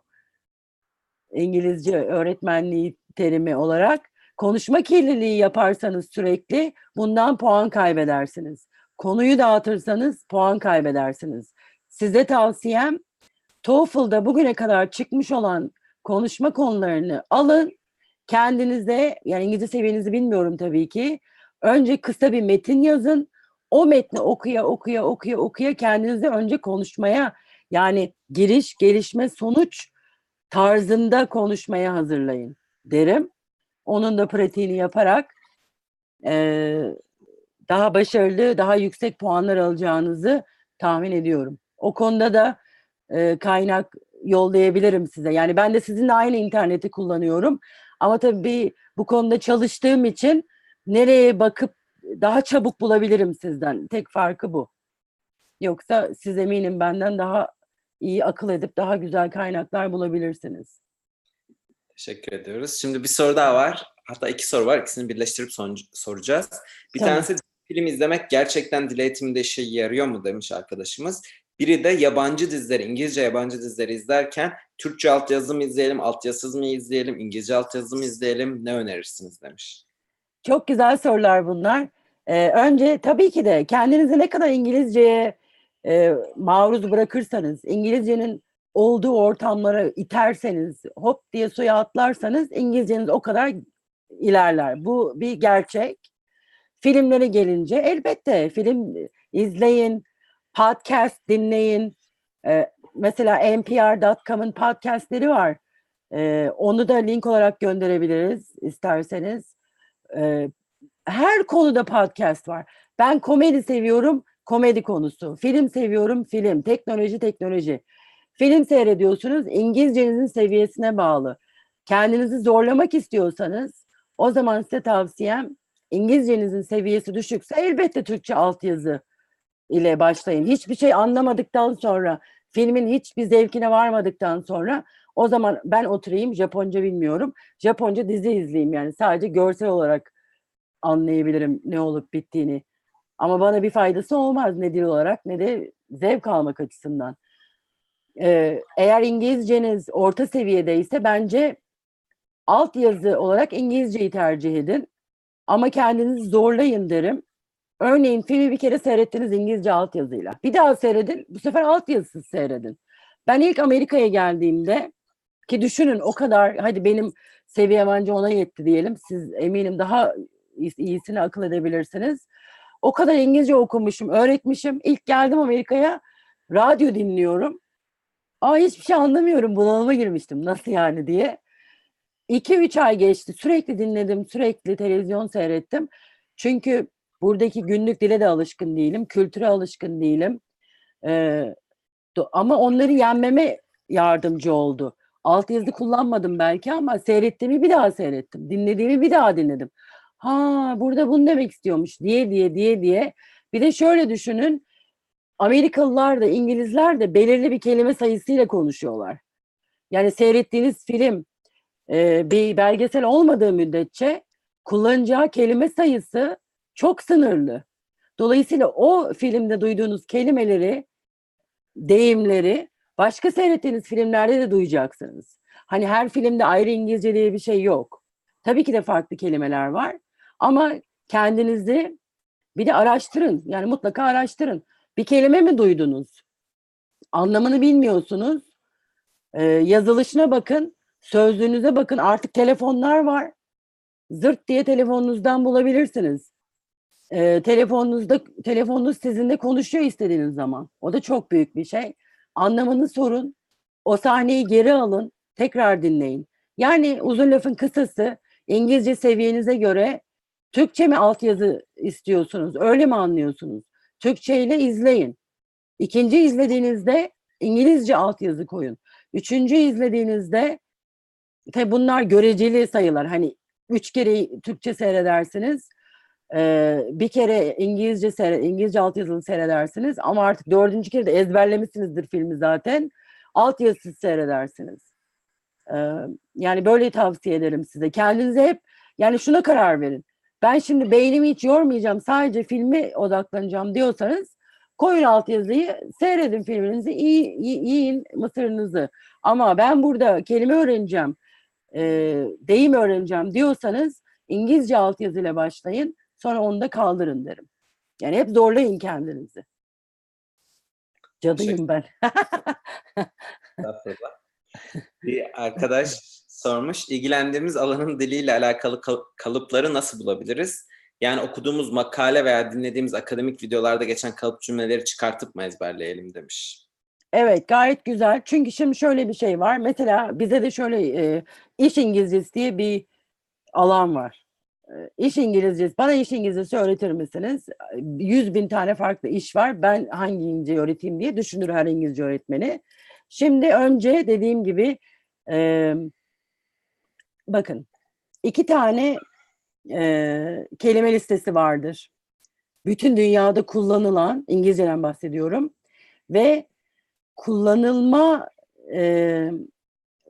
İngilizce öğretmenliği terimi olarak. Konuşma kirliliği yaparsanız sürekli bundan puan kaybedersiniz. Konuyu dağıtırsanız puan kaybedersiniz. Size tavsiyem TOEFL'da bugüne kadar çıkmış olan konuşma konularını alın. Kendinize yani İngilizce seviyenizi bilmiyorum tabii ki. Önce kısa bir metin yazın. O metni okuya okuya okuya okuya kendinize önce konuşmaya yani giriş, gelişme, sonuç tarzında konuşmaya hazırlayın derim. Onun da pratiğini yaparak eee, daha başarılı, daha yüksek puanlar alacağınızı tahmin ediyorum. O konuda da e, kaynak yollayabilirim size. Yani ben de sizinle aynı interneti kullanıyorum. Ama tabii bu konuda çalıştığım için nereye bakıp daha çabuk bulabilirim sizden. Tek farkı bu. Yoksa siz eminim benden daha iyi akıl edip daha güzel kaynaklar bulabilirsiniz. Teşekkür ediyoruz. Şimdi bir soru daha var. Hatta iki soru var. İkisini birleştirip son- soracağız. Bir Tamam. tanesi film izlemek gerçekten dil eğitiminde işe yarıyor mu demiş arkadaşımız. Biri de yabancı dizileri, İngilizce yabancı dizileri izlerken Türkçe altyazı mı izleyelim, altyazısız mı izleyelim, İngilizce altyazı mı izleyelim, ne önerirsiniz demiş. Çok güzel sorular bunlar. Ee, önce tabii ki de kendinizi ne kadar İngilizceye e, maruz bırakırsanız, İngilizcenin olduğu ortamlara iterseniz, hop diye suya atlarsanız İngilizceniz o kadar ilerler. Bu bir gerçek. Filmlere gelince elbette film izleyin, podcast dinleyin. Ee, mesela npr.com'ın podcastleri var. Ee, onu da link olarak gönderebiliriz isterseniz. Ee, her konuda podcast var. Ben komedi seviyorum, komedi konusu. Film seviyorum, film. Teknoloji, teknoloji. Film seyrediyorsunuz, İngilizcenizin seviyesine bağlı. Kendinizi zorlamak istiyorsanız, o zaman size tavsiyem İngilizcenizin seviyesi düşükse elbette Türkçe altyazı ile başlayın. Hiçbir şey anlamadıktan sonra, filmin hiçbir zevkine varmadıktan sonra o zaman ben oturayım, Japonca bilmiyorum. Japonca dizi izleyeyim yani sadece görsel olarak anlayabilirim ne olup bittiğini. Ama bana bir faydası olmaz ne dil olarak ne de zevk almak açısından. Ee, eğer İngilizceniz orta seviyedeyse bence altyazı olarak İngilizceyi tercih edin. Ama kendinizi zorlayın derim. Örneğin filmi bir kere seyrettiniz İngilizce altyazıyla. Bir daha seyredin, bu sefer altyazısız seyredin. Ben ilk Amerika'ya geldiğimde ki düşünün o kadar hadi benim seviyem anca ona yetti diyelim. Siz eminim daha iyis- iyisini akıl edebilirsiniz. O kadar İngilizce okumuşum, öğretmişim. İlk geldim Amerika'ya radyo dinliyorum. Aa hiçbir şey anlamıyorum. Bunalıma girmiştim. Nasıl yani diye. 2-3 ay geçti. Sürekli dinledim, sürekli televizyon seyrettim. Çünkü buradaki günlük dile de alışkın değilim, kültüre alışkın değilim. Ee, ama onları yenmeme yardımcı oldu. Altyazı kullanmadım belki ama seyrettiğimi bir daha seyrettim. Dinlediğimi bir daha dinledim. Ha burada bunu demek istiyormuş diye diye diye diye. Bir de şöyle düşünün. Amerikalılar da İngilizler de belirli bir kelime sayısıyla konuşuyorlar. Yani seyrettiğiniz film e, bir belgesel olmadığı müddetçe kullanacağı kelime sayısı çok sınırlı. Dolayısıyla o filmde duyduğunuz kelimeleri, deyimleri başka seyrettiğiniz filmlerde de duyacaksınız. Hani her filmde ayrı İngilizce diye bir şey yok. Tabii ki de farklı kelimeler var ama kendinizi Bir de araştırın. Yani mutlaka araştırın. Bir kelime mi duydunuz? Anlamını bilmiyorsunuz. Ee, yazılışına bakın. Sözlüğünüze bakın. Artık telefonlar var. Zırt diye telefonunuzdan bulabilirsiniz. Ee, telefonunuzda telefonunuz sizinle konuşuyor istediğiniz zaman. O da çok büyük bir şey. Anlamını sorun. O sahneyi geri alın. Tekrar dinleyin. Yani uzun lafın kısası İngilizce seviyenize göre Türkçe mi altyazı istiyorsunuz? Öyle mi anlıyorsunuz? Türkçe ile izleyin. İkinci izlediğinizde İngilizce altyazı koyun. Üçüncü izlediğinizde tabi bunlar göreceli sayılar. Hani üç kere Türkçe seyredersiniz. Eee, bir kere İngilizce seyre, İngilizce altyazılı seyredersiniz. Ama artık dördüncü kere de ezberlemişsinizdir filmi zaten. Altyazısız seyredersiniz. Eee, yani böyle tavsiye ederim size. Kendinize hep yani şuna karar verin. Ben şimdi beynimi hiç yormayacağım. Sadece filme odaklanacağım diyorsanız koyun altyazıyı, seyredin filminizi, iyi, iyi- yiyin mısırınızı. Ama ben burada kelime öğreneceğim, eee, deyim öğreneceğim diyorsanız İngilizce altyazıyla başlayın. Sonra onu da kaldırın derim. Yani hep zorlayın kendinizi. Cadıyım ben. Bir arkadaş sormuş, ilgilendiğimiz alanın diliyle alakalı kal- kalıpları nasıl bulabiliriz? Yani okuduğumuz makale veya dinlediğimiz akademik videolarda geçen kalıp cümleleri çıkartıp mı ezberleyelim demiş. Evet gayet güzel. Çünkü şimdi şöyle bir şey var. Mesela bize de şöyle e, iş İngilizcesi diye bir alan var. E, İş İngilizcesi, bana iş İngilizcesi öğretir misiniz? E, Yüz bin tane farklı iş var. Ben hangi İngilizce öğreteyim diye düşünür her İngilizce öğretmeni. Şimdi önce dediğim gibi e, bakın iki tane e, kelime listesi vardır. Bütün dünyada kullanılan, İngilizceden bahsediyorum. Ve kullanılma e,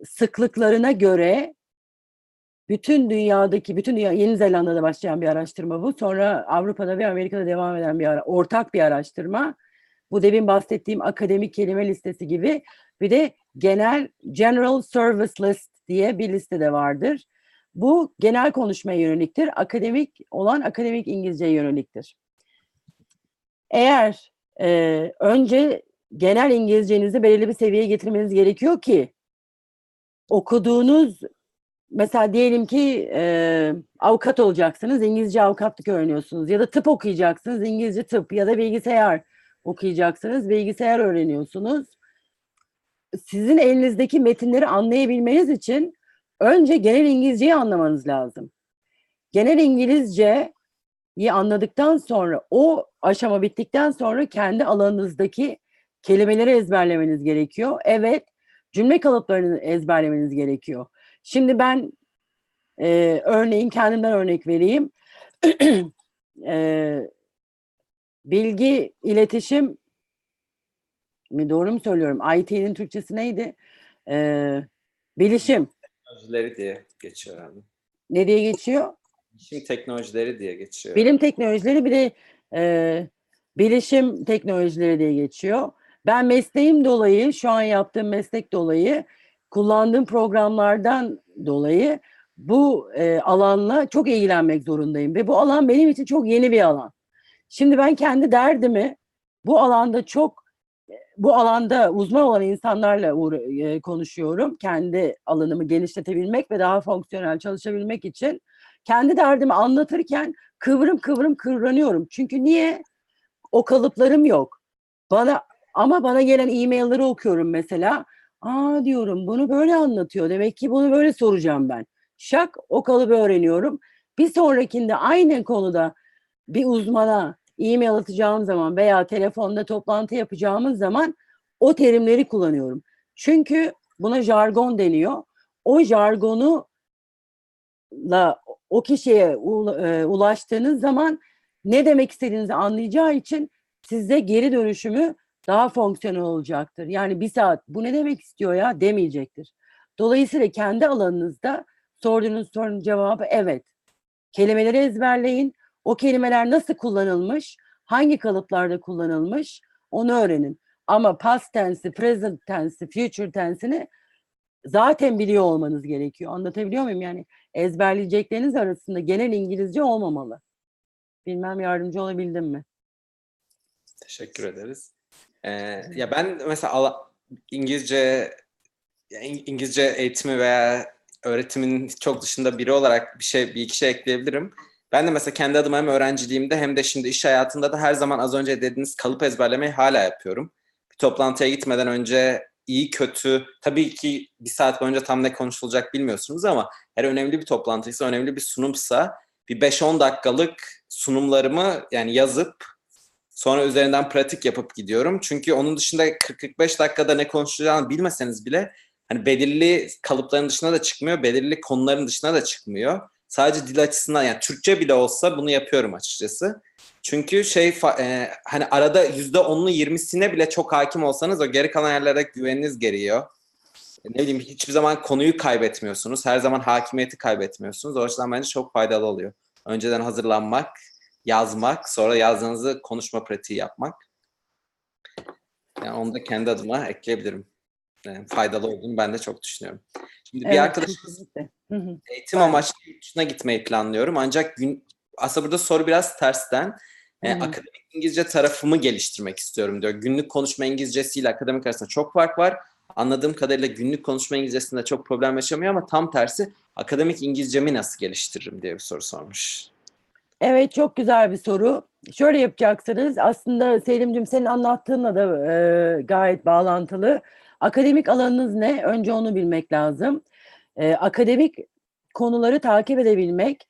sıklıklarına göre bütün dünyadaki, bütün dünya, Yeni Zelanda'da başlayan bir araştırma bu. Sonra Avrupa'da ve Amerika'da devam eden bir ara, ortak bir araştırma. Bu demin bahsettiğim akademik kelime listesi gibi bir de genel General Service List diye bir liste de vardır. Bu genel konuşmaya yöneliktir. Akademik olan akademik İngilizceye yöneliktir. Eğer e, önce genel İngilizcenizi belirli bir seviyeye getirmeniz gerekiyor ki okuduğunuz mesela diyelim ki e, avukat olacaksınız, İngilizce avukatlık öğreniyorsunuz ya da tıp okuyacaksınız, İngilizce tıp ya da bilgisayar okuyacaksınız, bilgisayar öğreniyorsunuz. Sizin elinizdeki metinleri anlayabilmeniz için önce genel İngilizceyi anlamanız lazım. Genel İngilizceyi anladıktan sonra o aşama bittikten sonra kendi alanınızdaki kelimeleri ezberlemeniz gerekiyor. Evet, cümle kalıplarını ezberlemeniz gerekiyor. Şimdi ben e, örneğin kendimden örnek vereyim. E, bilgi, iletişim mi doğru mu söylüyorum? IT'nin Türkçesi neydi? E, bilişim. Teknolojileri diye geçiyor abi. Ne diye geçiyor? Bilişim teknolojileri diye geçiyor. Bilim teknolojileri bir de e, bilişim teknolojileri diye geçiyor. Ben mesleğim dolayı, şu an yaptığım meslek dolayı, kullandığım programlardan dolayı bu e, alanla çok ilgilenmek zorundayım. Ve bu alan benim için çok yeni bir alan. Şimdi ben kendi derdimi bu alanda çok, bu alanda uzman olan insanlarla uğra- e, konuşuyorum. Kendi alanımı genişletebilmek ve daha fonksiyonel çalışabilmek için kendi derdimi anlatırken kıvrım kıvrım kıvranıyorum. Çünkü niye? O kalıplarım yok. Bana ama bana gelen e-mailleri okuyorum mesela. Aa diyorum bunu böyle anlatıyor. Demek ki bunu böyle soracağım ben. Şak o kalıbı öğreniyorum. Bir sonrakinde aynı konuda bir uzmana e-mail atacağım zaman veya telefonda toplantı yapacağımız zaman o terimleri kullanıyorum. Çünkü buna jargon deniyor. O jargonu la o kişiye e, ulaştığınız zaman ne demek istediğinizi anlayacağı için size geri dönüşümü daha fonksiyonel olacaktır. Yani bir saat bu ne demek istiyor ya demeyecektir. Dolayısıyla kendi alanınızda sorduğunuz sorunun cevabı evet. Kelimeleri ezberleyin. O kelimeler nasıl kullanılmış, hangi kalıplarda kullanılmış onu öğrenin. Ama past tense'i, present tense'i, future tense'ini zaten biliyor olmanız gerekiyor. Anlatabiliyor muyum? Yani ezberleyecekleriniz arasında genel İngilizce olmamalı. Bilmem yardımcı olabildim mi? Teşekkür ederiz. Ee, ya ben mesela İngilizce İngilizce eğitimi veya öğretimin çok dışında biri olarak bir şey bir iki şey ekleyebilirim. Ben de mesela kendi adıma hem öğrenciliğimde hem de şimdi iş hayatında da her zaman az önce dediğiniz kalıp ezberlemeyi hala yapıyorum. Bir toplantıya gitmeden önce iyi kötü tabii ki bir saat boyunca tam ne konuşulacak bilmiyorsunuz ama eğer önemli bir toplantıysa, önemli bir sunumsa bir 5-10 dakikalık sunumlarımı yani yazıp Sonra üzerinden pratik yapıp gidiyorum. Çünkü onun dışında 40-45 dakikada ne konuşacağını bilmeseniz bile hani belirli kalıpların dışına da çıkmıyor, belirli konuların dışına da çıkmıyor. Sadece dil açısından yani Türkçe bile olsa bunu yapıyorum açıkçası. Çünkü şey e, hani arada %10'lu 20'sine bile çok hakim olsanız o geri kalan yerlere güveniniz geriyor. E, Ne bileyim hiçbir zaman konuyu kaybetmiyorsunuz. Her zaman hakimiyeti kaybetmiyorsunuz. O açıdan bence çok faydalı oluyor. Önceden hazırlanmak, yazmak, sonra yazdığınızı konuşma pratiği yapmak. Yani onu da kendi adıma ekleyebilirim. Yani faydalı olduğunu ben de çok düşünüyorum. Şimdi bir Evet, arkadaşımız eğitim amaçlı yurt dışına gitmeyi planlıyorum. Ancak gün, aslında burada soru biraz tersten. E, akademik İngilizce tarafımı geliştirmek istiyorum diyor. Günlük konuşma İngilizcesiyle akademik arasında çok fark var. Anladığım kadarıyla günlük konuşma İngilizcesinde çok problem yaşamıyor ama tam tersi akademik İngilizcemi nasıl geliştiririm diye bir soru sormuş. Evet çok güzel bir soru. Şöyle yapacaksınız. Aslında Selim'cim senin anlattığınla da e, gayet bağlantılı. Akademik alanınız ne? Önce onu bilmek lazım. E, akademik konuları takip edebilmek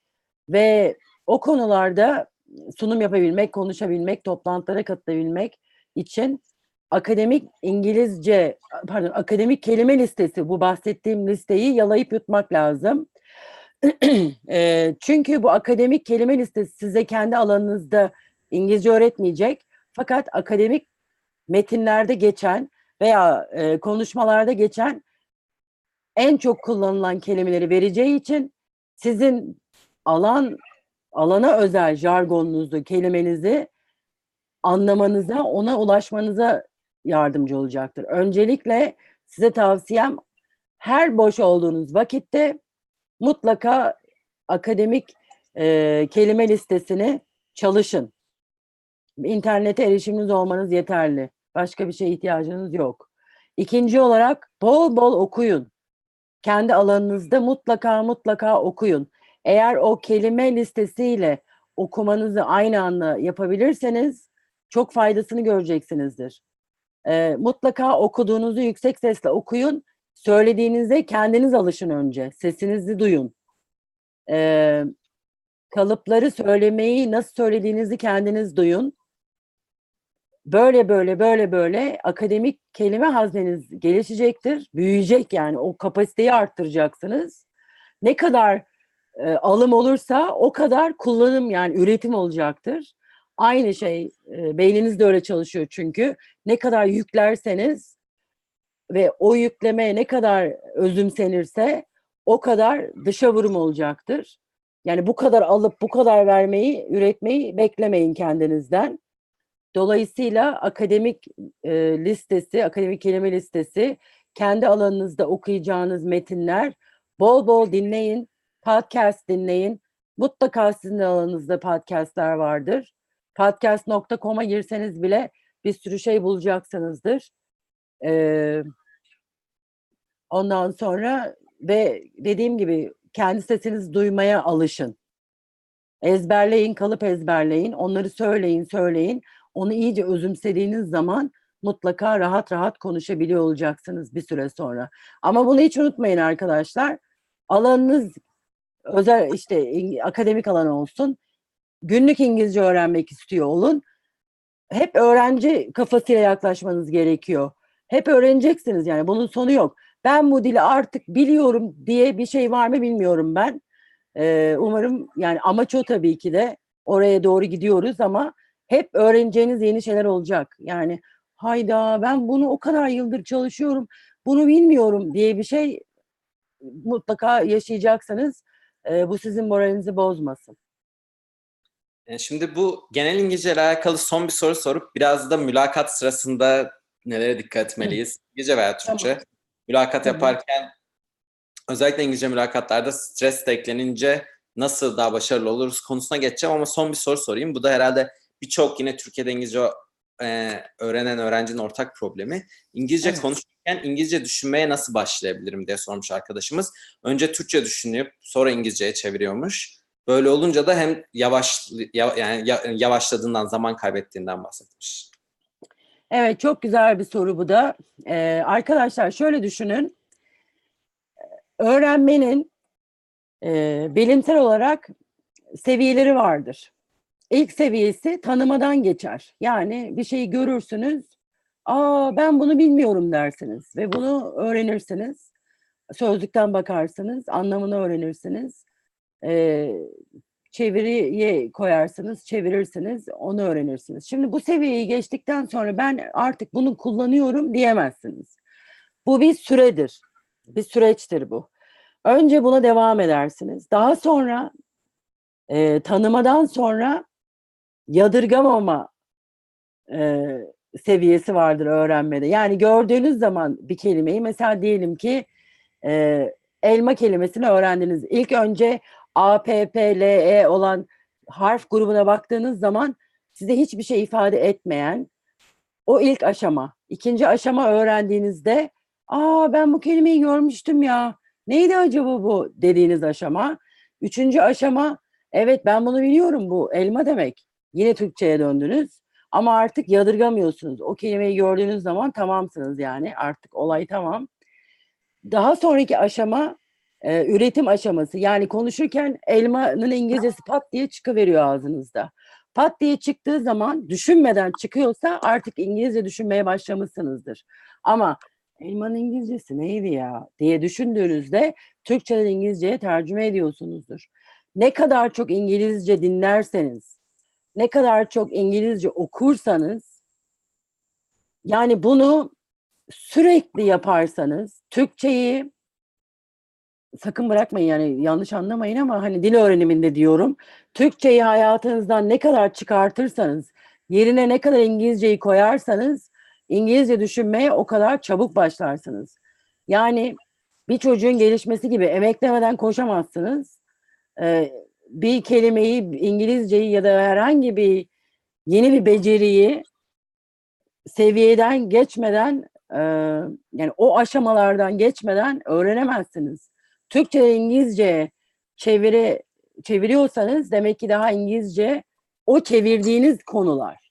ve o konularda sunum yapabilmek, konuşabilmek, toplantılara katılabilmek için akademik İngilizce, pardon, akademik kelime listesi, bu bahsettiğim listeyi yalayıp yutmak lazım. Eee, çünkü bu akademik kelime listesi size kendi alanınızda İngilizce öğretmeyecek. Fakat akademik metinlerde geçen veya e, konuşmalarda geçen en çok kullanılan kelimeleri vereceği için sizin alan alana özel jargonunuzu, kelimenizi anlamanıza, ona ulaşmanıza yardımcı olacaktır. Öncelikle size tavsiyem her boş olduğunuz vakitte mutlaka akademik e, kelime listesini çalışın. İnternete erişiminiz olmanız yeterli. Başka bir şeye ihtiyacınız yok. İkinci olarak bol bol okuyun. Kendi alanınızda mutlaka mutlaka okuyun. Eğer o kelime listesiyle okumanızı aynı anda yapabilirseniz çok faydasını göreceksinizdir. E, mutlaka okuduğunuzu yüksek sesle okuyun. Söylediğinizde kendiniz alışın önce. Sesinizi duyun. Ee, kalıpları söylemeyi nasıl söylediğinizi kendiniz duyun. Böyle böyle böyle böyle akademik kelime hazneniz gelişecektir. Büyüyecek yani o kapasiteyi arttıracaksınız. Ne kadar e, alım olursa o kadar kullanım yani üretim olacaktır. Aynı şey e, beyniniz de öyle çalışıyor çünkü. Ne kadar yüklerseniz ve o yüklemeye ne kadar özümsenirse o kadar dışa vurum olacaktır. Yani bu kadar alıp bu kadar vermeyi, üretmeyi beklemeyin kendinizden. Dolayısıyla akademik e, listesi, akademik kelime listesi, kendi alanınızda okuyacağınız metinler, bol bol dinleyin, podcast dinleyin. Mutlaka sizin alanınızda podcastler vardır. Podcast.com'a girseniz bile bir sürü şey bulacaksınızdır. Ee, ondan sonra ve dediğim gibi kendi sesinizi duymaya alışın. Ezberleyin, kalıp ezberleyin, onları söyleyin, söyleyin. Onu iyice özümsediğiniz zaman mutlaka rahat rahat konuşabiliyor olacaksınız bir süre sonra. Ama bunu hiç unutmayın arkadaşlar. Alanınız özel işte akademik alan olsun. Günlük İngilizce öğrenmek istiyor olun. Hep öğrenci kafasıyla yaklaşmanız gerekiyor. Hep öğreneceksiniz yani bunun sonu yok. Ben bu dili artık biliyorum diye bir şey var mı bilmiyorum ben. Ee, umarım yani amaç o tabii ki de oraya doğru gidiyoruz ama hep öğreneceğiniz yeni şeyler olacak. Yani hayda ben bunu o kadar yıldır çalışıyorum bunu bilmiyorum diye bir şey mutlaka yaşayacaksanız e, bu sizin moralinizi bozmasın. E, Şimdi bu genel İngilizce ile alakalı son bir soru sorup biraz da mülakat sırasında nelere dikkat etmeliyiz? İngilizce veya Türkçe. Mülakat Tabii. yaparken özellikle İngilizce mülakatlarda stres de eklenince nasıl daha başarılı oluruz konusuna geçeceğim ama son bir soru sorayım. Bu da herhalde birçok yine Türkiye'de İngilizce e, öğrenen öğrencinin ortak problemi. İngilizce Evet. konuşurken İngilizce düşünmeye nasıl başlayabilirim diye sormuş arkadaşımız. Önce Türkçe düşünüp sonra İngilizceye çeviriyormuş. Böyle olunca da hem yavaş ya- yani ya- yavaşladığından, zaman kaybettiğinden bahsetmiş. Evet çok güzel bir soru bu da. Ee, arkadaşlar şöyle düşünün. Öğrenmenin e, bilimsel olarak seviyeleri vardır. İlk seviyesi tanımadan geçer. Yani bir şeyi görürsünüz. Aa ben bunu bilmiyorum dersiniz ve bunu öğrenirsiniz. Sözlükten bakarsınız, anlamını öğrenirsiniz. Ee, çeviriye koyarsınız, çevirirsiniz, onu öğrenirsiniz. Şimdi bu seviyeyi geçtikten sonra ben artık bunu kullanıyorum diyemezsiniz. Bu bir süredir, bir süreçtir bu. Önce buna devam edersiniz. Daha sonra e, tanımadan sonra yadırgamama e, seviyesi vardır öğrenmede. Yani gördüğünüz zaman bir kelimeyi mesela diyelim ki e, elma kelimesini öğrendiniz. İlk önce A, P, P, L, E olan harf grubuna baktığınız zaman size hiçbir şey ifade etmeyen o ilk aşama. İkinci aşama öğrendiğinizde aa ben bu kelimeyi görmüştüm ya. Neydi acaba bu dediğiniz aşama. Üçüncü aşama evet ben bunu biliyorum bu elma demek. Yine Türkçe'ye döndünüz. Ama artık yadırgamıyorsunuz. O kelimeyi gördüğünüz zaman tamamsınız yani. Artık olay tamam. Daha sonraki aşama e, üretim aşaması. Yani konuşurken elmanın İngilizcesi pat diye çıkıveriyor ağzınızda. Pat diye çıktığı zaman düşünmeden çıkıyorsa artık İngilizce düşünmeye başlamışsınızdır. Ama elmanın İngilizcesi neydi ya diye düşündüğünüzde Türkçeden İngilizceye tercüme ediyorsunuzdur. Ne kadar çok İngilizce dinlerseniz, ne kadar çok İngilizce okursanız, yani bunu sürekli yaparsanız Türkçeyi sakın bırakmayın yani yanlış anlamayın ama hani dil öğreniminde diyorum. Türkçeyi hayatınızdan ne kadar çıkartırsanız, yerine ne kadar İngilizceyi koyarsanız İngilizce düşünmeye o kadar çabuk başlarsınız. Yani bir çocuğun gelişmesi gibi emeklemeden koşamazsınız. Ee, bir kelimeyi, İngilizceyi ya da herhangi bir yeni bir beceriyi seviyeden geçmeden e, yani o aşamalardan geçmeden öğrenemezsiniz. Türkçe İngilizce çeviri çeviriyorsanız demek ki daha İngilizce o çevirdiğiniz konular,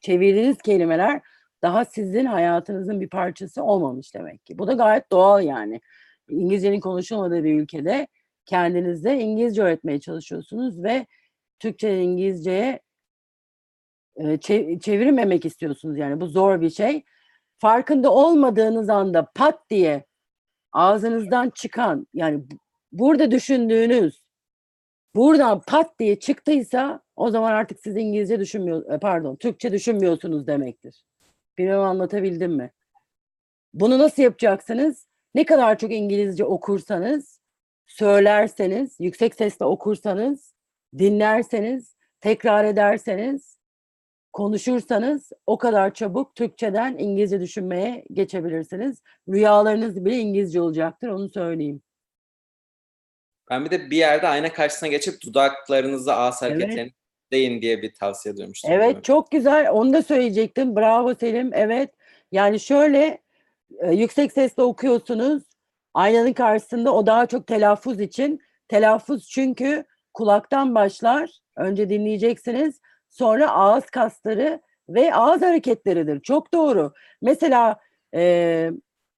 çevirdiğiniz kelimeler daha sizin hayatınızın bir parçası olmamış demek ki. Bu da gayet doğal yani. İngilizcenin konuşulmadığı bir ülkede kendinizde İngilizce öğretmeye çalışıyorsunuz ve Türkçe İngilizceye e, çe- çevirmemek istiyorsunuz yani bu zor bir şey. Farkında olmadığınız anda pat diye ağzınızdan çıkan yani bu- burada düşündüğünüz buradan pat diye çıktıysa o zaman artık siz İngilizce düşünmüyor e, pardon Türkçe düşünmüyorsunuz demektir. Bilmem anlatabildim mi? Bunu nasıl yapacaksınız? Ne kadar çok İngilizce okursanız, söylerseniz, yüksek sesle okursanız, dinlerseniz, tekrar ederseniz, konuşursanız o kadar çabuk Türkçeden İngilizce düşünmeye geçebilirsiniz. Rüyalarınız bile İngilizce olacaktır onu söyleyeyim. Ben bir de bir yerde ayna karşısına geçip dudaklarınızı ağız hareketlerini deyin diye bir tavsiye duymuştum. Evet çok güzel onu da söyleyecektim. Bravo Selim. Evet yani şöyle e, yüksek sesle okuyorsunuz. Aynanın karşısında o daha çok telaffuz için. Telaffuz çünkü kulaktan başlar. Önce dinleyeceksiniz. Sonra ağız kasları ve ağız hareketleridir. Çok doğru. Mesela e,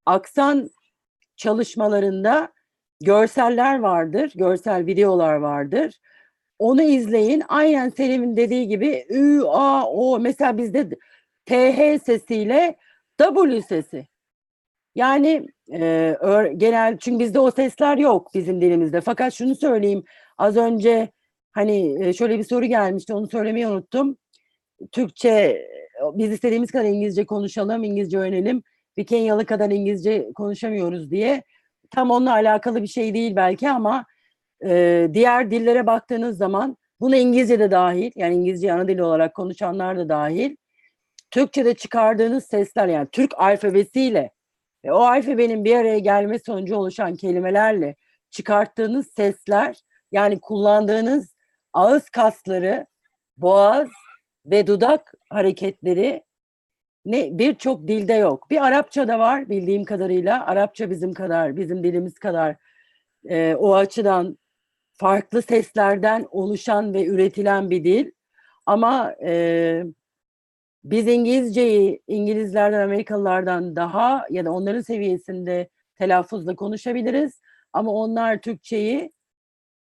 aksan çalışmalarında görseller vardır. Görsel videolar vardır. Onu izleyin. Aynen Selim'in dediği gibi Ü, A, O. Mesela bizde TH sesiyle W sesi. Yani e, genel çünkü bizde o sesler yok bizim dilimizde. Fakat şunu söyleyeyim. Az önce hani şöyle bir soru gelmişti. Onu söylemeyi unuttum. Türkçe biz istediğimiz kadar İngilizce konuşalım, İngilizce öğrenelim. Bir Kenyalı kadar İngilizce konuşamıyoruz diye. Tam onunla alakalı bir şey değil belki ama e, diğer dillere baktığınız zaman buna İngilizce de dahil yani İngilizce ana dil olarak konuşanlar da dahil Türkçe'de çıkardığınız sesler yani Türk alfabesiyle ve o alfabenin bir araya gelme sonucu oluşan kelimelerle çıkarttığınız sesler Yani kullandığınız ağız kasları, boğaz ve dudak hareketleri ne birçok dilde yok. Bir Arapçada var bildiğim kadarıyla. Arapça bizim kadar, bizim dilimiz kadar e, o açıdan farklı seslerden oluşan ve üretilen bir dil. Ama e, biz İngilizceyi İngilizlerden, Amerikalılardan daha ya da onların seviyesinde telaffuzla konuşabiliriz. Ama onlar Türkçeyi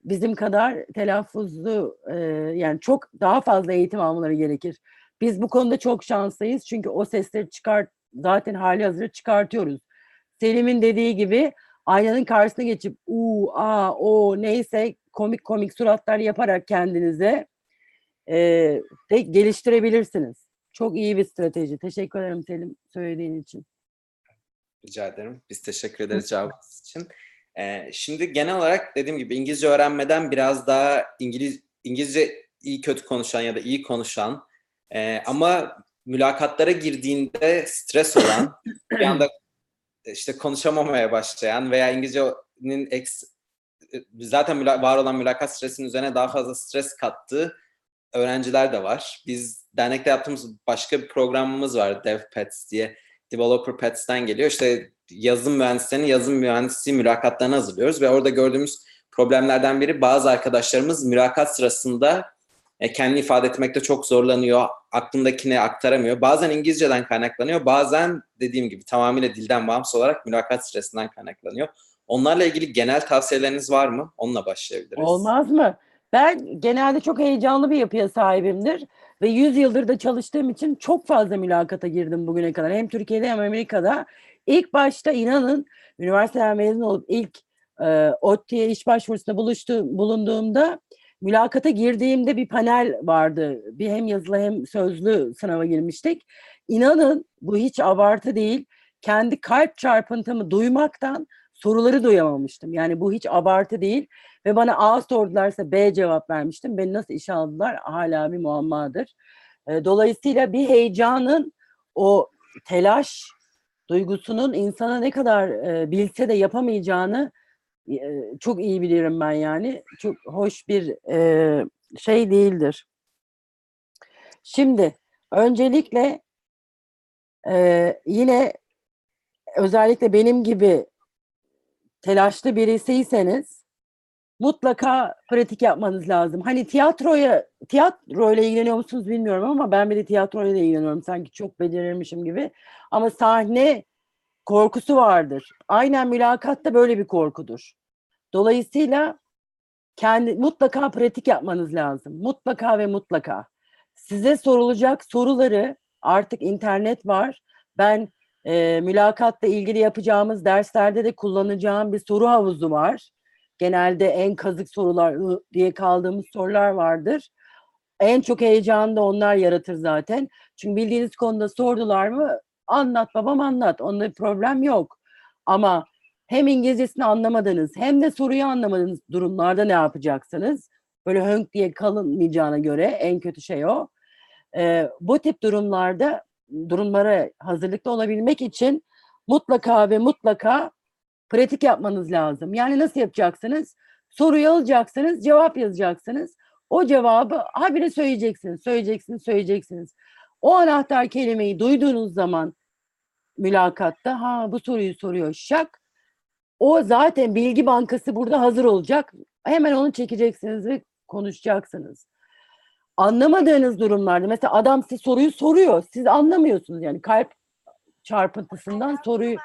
bizim kadar telaffuzlu e, yani çok daha fazla eğitim almaları gerekir. Biz bu konuda çok şanslıyız çünkü o sesleri çıkart zaten hali hazırda çıkartıyoruz. Selim'in dediği gibi aynanın karşısına geçip u a o neyse komik komik suratlar yaparak kendinize e, de geliştirebilirsiniz. Çok iyi bir strateji. Teşekkür ederim Selim söylediğin için. Rica ederim. Biz teşekkür ederiz cevabınız için. Ee, şimdi genel olarak dediğim gibi İngilizce öğrenmeden biraz daha İngiliz İngilizce iyi kötü konuşan ya da iyi konuşan e, ama mülakatlara girdiğinde stres olan bir anda işte konuşamamaya başlayan veya İngilizcenin eks, zaten var olan mülakat stresinin üzerine daha fazla stres kattığı öğrenciler de var. Biz dernekte yaptığımız başka bir programımız var DevPets diye. Developer Pets'ten geliyor. İşte yazılım mühendislerinin yazılım mühendisliği mülakatlarını hazırlıyoruz ve orada gördüğümüz problemlerden biri bazı arkadaşlarımız mülakat sırasında e, kendini ifade etmekte çok zorlanıyor. Aklındakini aktaramıyor. Bazen İngilizceden kaynaklanıyor. Bazen dediğim gibi tamamıyla dilden bağımsız olarak mülakat stresinden kaynaklanıyor. Onlarla ilgili genel tavsiyeleriniz var mı? Onunla başlayabiliriz. Olmaz mı? Ben genelde çok heyecanlı bir yapıya sahibimdir ve 100 yıldır da çalıştığım için çok fazla mülakata girdim bugüne kadar. Hem Türkiye'de hem Amerika'da. İlk başta inanın üniversiteden mezun olup ilk e, ODTÜ'ye iş başvurusunda buluştu, bulunduğumda mülakata girdiğimde bir panel vardı. Bir hem yazılı hem sözlü sınava girmiştik. İnanın bu hiç abartı değil. Kendi kalp çarpıntımı duymaktan soruları duyamamıştım. Yani bu hiç abartı değil. Ve bana A sordularsa B cevap vermiştim. Beni nasıl işe aldılar hala bir muammadır. Dolayısıyla bir heyecanın o telaş duygusunun insana ne kadar e, bilse de yapamayacağını e, çok iyi bilirim ben yani. Çok hoş bir e, şey değildir. Şimdi öncelikle e, yine özellikle benim gibi telaşlı birisiyseniz mutlaka pratik yapmanız lazım. Hani tiyatroya tiyatroyla ilgileniyor musunuz bilmiyorum ama ben bir de tiyatroyla da ilgileniyorum. Sanki çok becerirmişim gibi. Ama sahne korkusu vardır. Aynen mülakatta böyle bir korkudur. Dolayısıyla kendi mutlaka pratik yapmanız lazım. Mutlaka ve mutlaka. Size sorulacak soruları artık internet var. Ben e, mülakatla ilgili yapacağımız derslerde de kullanacağım bir soru havuzu var. Genelde en kazık sorular diye kaldığımız sorular vardır. En çok heyecanı da onlar yaratır zaten. Çünkü bildiğiniz konuda sordular mı anlat babam anlat. Onda bir problem yok. Ama hem İngilizcesini anlamadınız hem de soruyu anlamadığınız durumlarda ne yapacaksınız? Böyle hönk diye kalınmayacağına göre en kötü şey o. Ee, bu tip durumlarda durumlara hazırlıklı olabilmek için mutlaka ve mutlaka pratik yapmanız lazım. Yani nasıl yapacaksınız? Soruyu alacaksınız, cevap yazacaksınız. O cevabı habire söyleyeceksiniz, söyleyeceksiniz, söyleyeceksiniz. O anahtar kelimeyi duyduğunuz zaman mülakatta ha bu soruyu soruyor şak. O zaten bilgi bankası burada hazır olacak. Hemen onu çekeceksiniz ve konuşacaksınız. Anlamadığınız durumlarda mesela adam size soruyu soruyor. Siz anlamıyorsunuz yani kalp çarpıntısından soruyu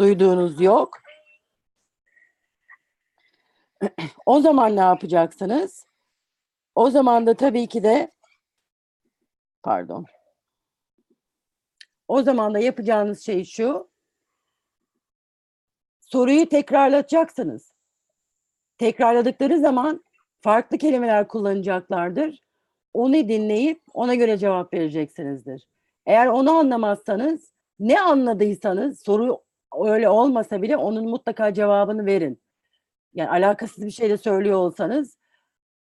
duyduğunuz yok. O zaman ne yapacaksınız? O zaman da tabii ki de pardon. O zaman da yapacağınız şey şu. Soruyu tekrarlatacaksınız. Tekrarladıkları zaman farklı kelimeler kullanacaklardır. Onu dinleyip ona göre cevap vereceksinizdir. Eğer onu anlamazsanız ne anladıysanız soru öyle olmasa bile onun mutlaka cevabını verin. Yani alakasız bir şey de söylüyor olsanız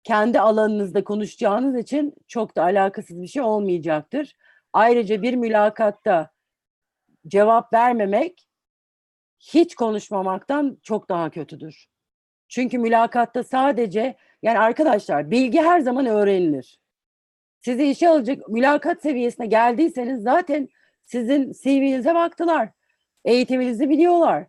kendi alanınızda konuşacağınız için çok da alakasız bir şey olmayacaktır. Ayrıca bir mülakatta cevap vermemek hiç konuşmamaktan çok daha kötüdür. Çünkü mülakatta sadece yani arkadaşlar bilgi her zaman öğrenilir. Sizi işe alacak mülakat seviyesine geldiyseniz zaten sizin CV'nize baktılar. Eğitiminizi biliyorlar.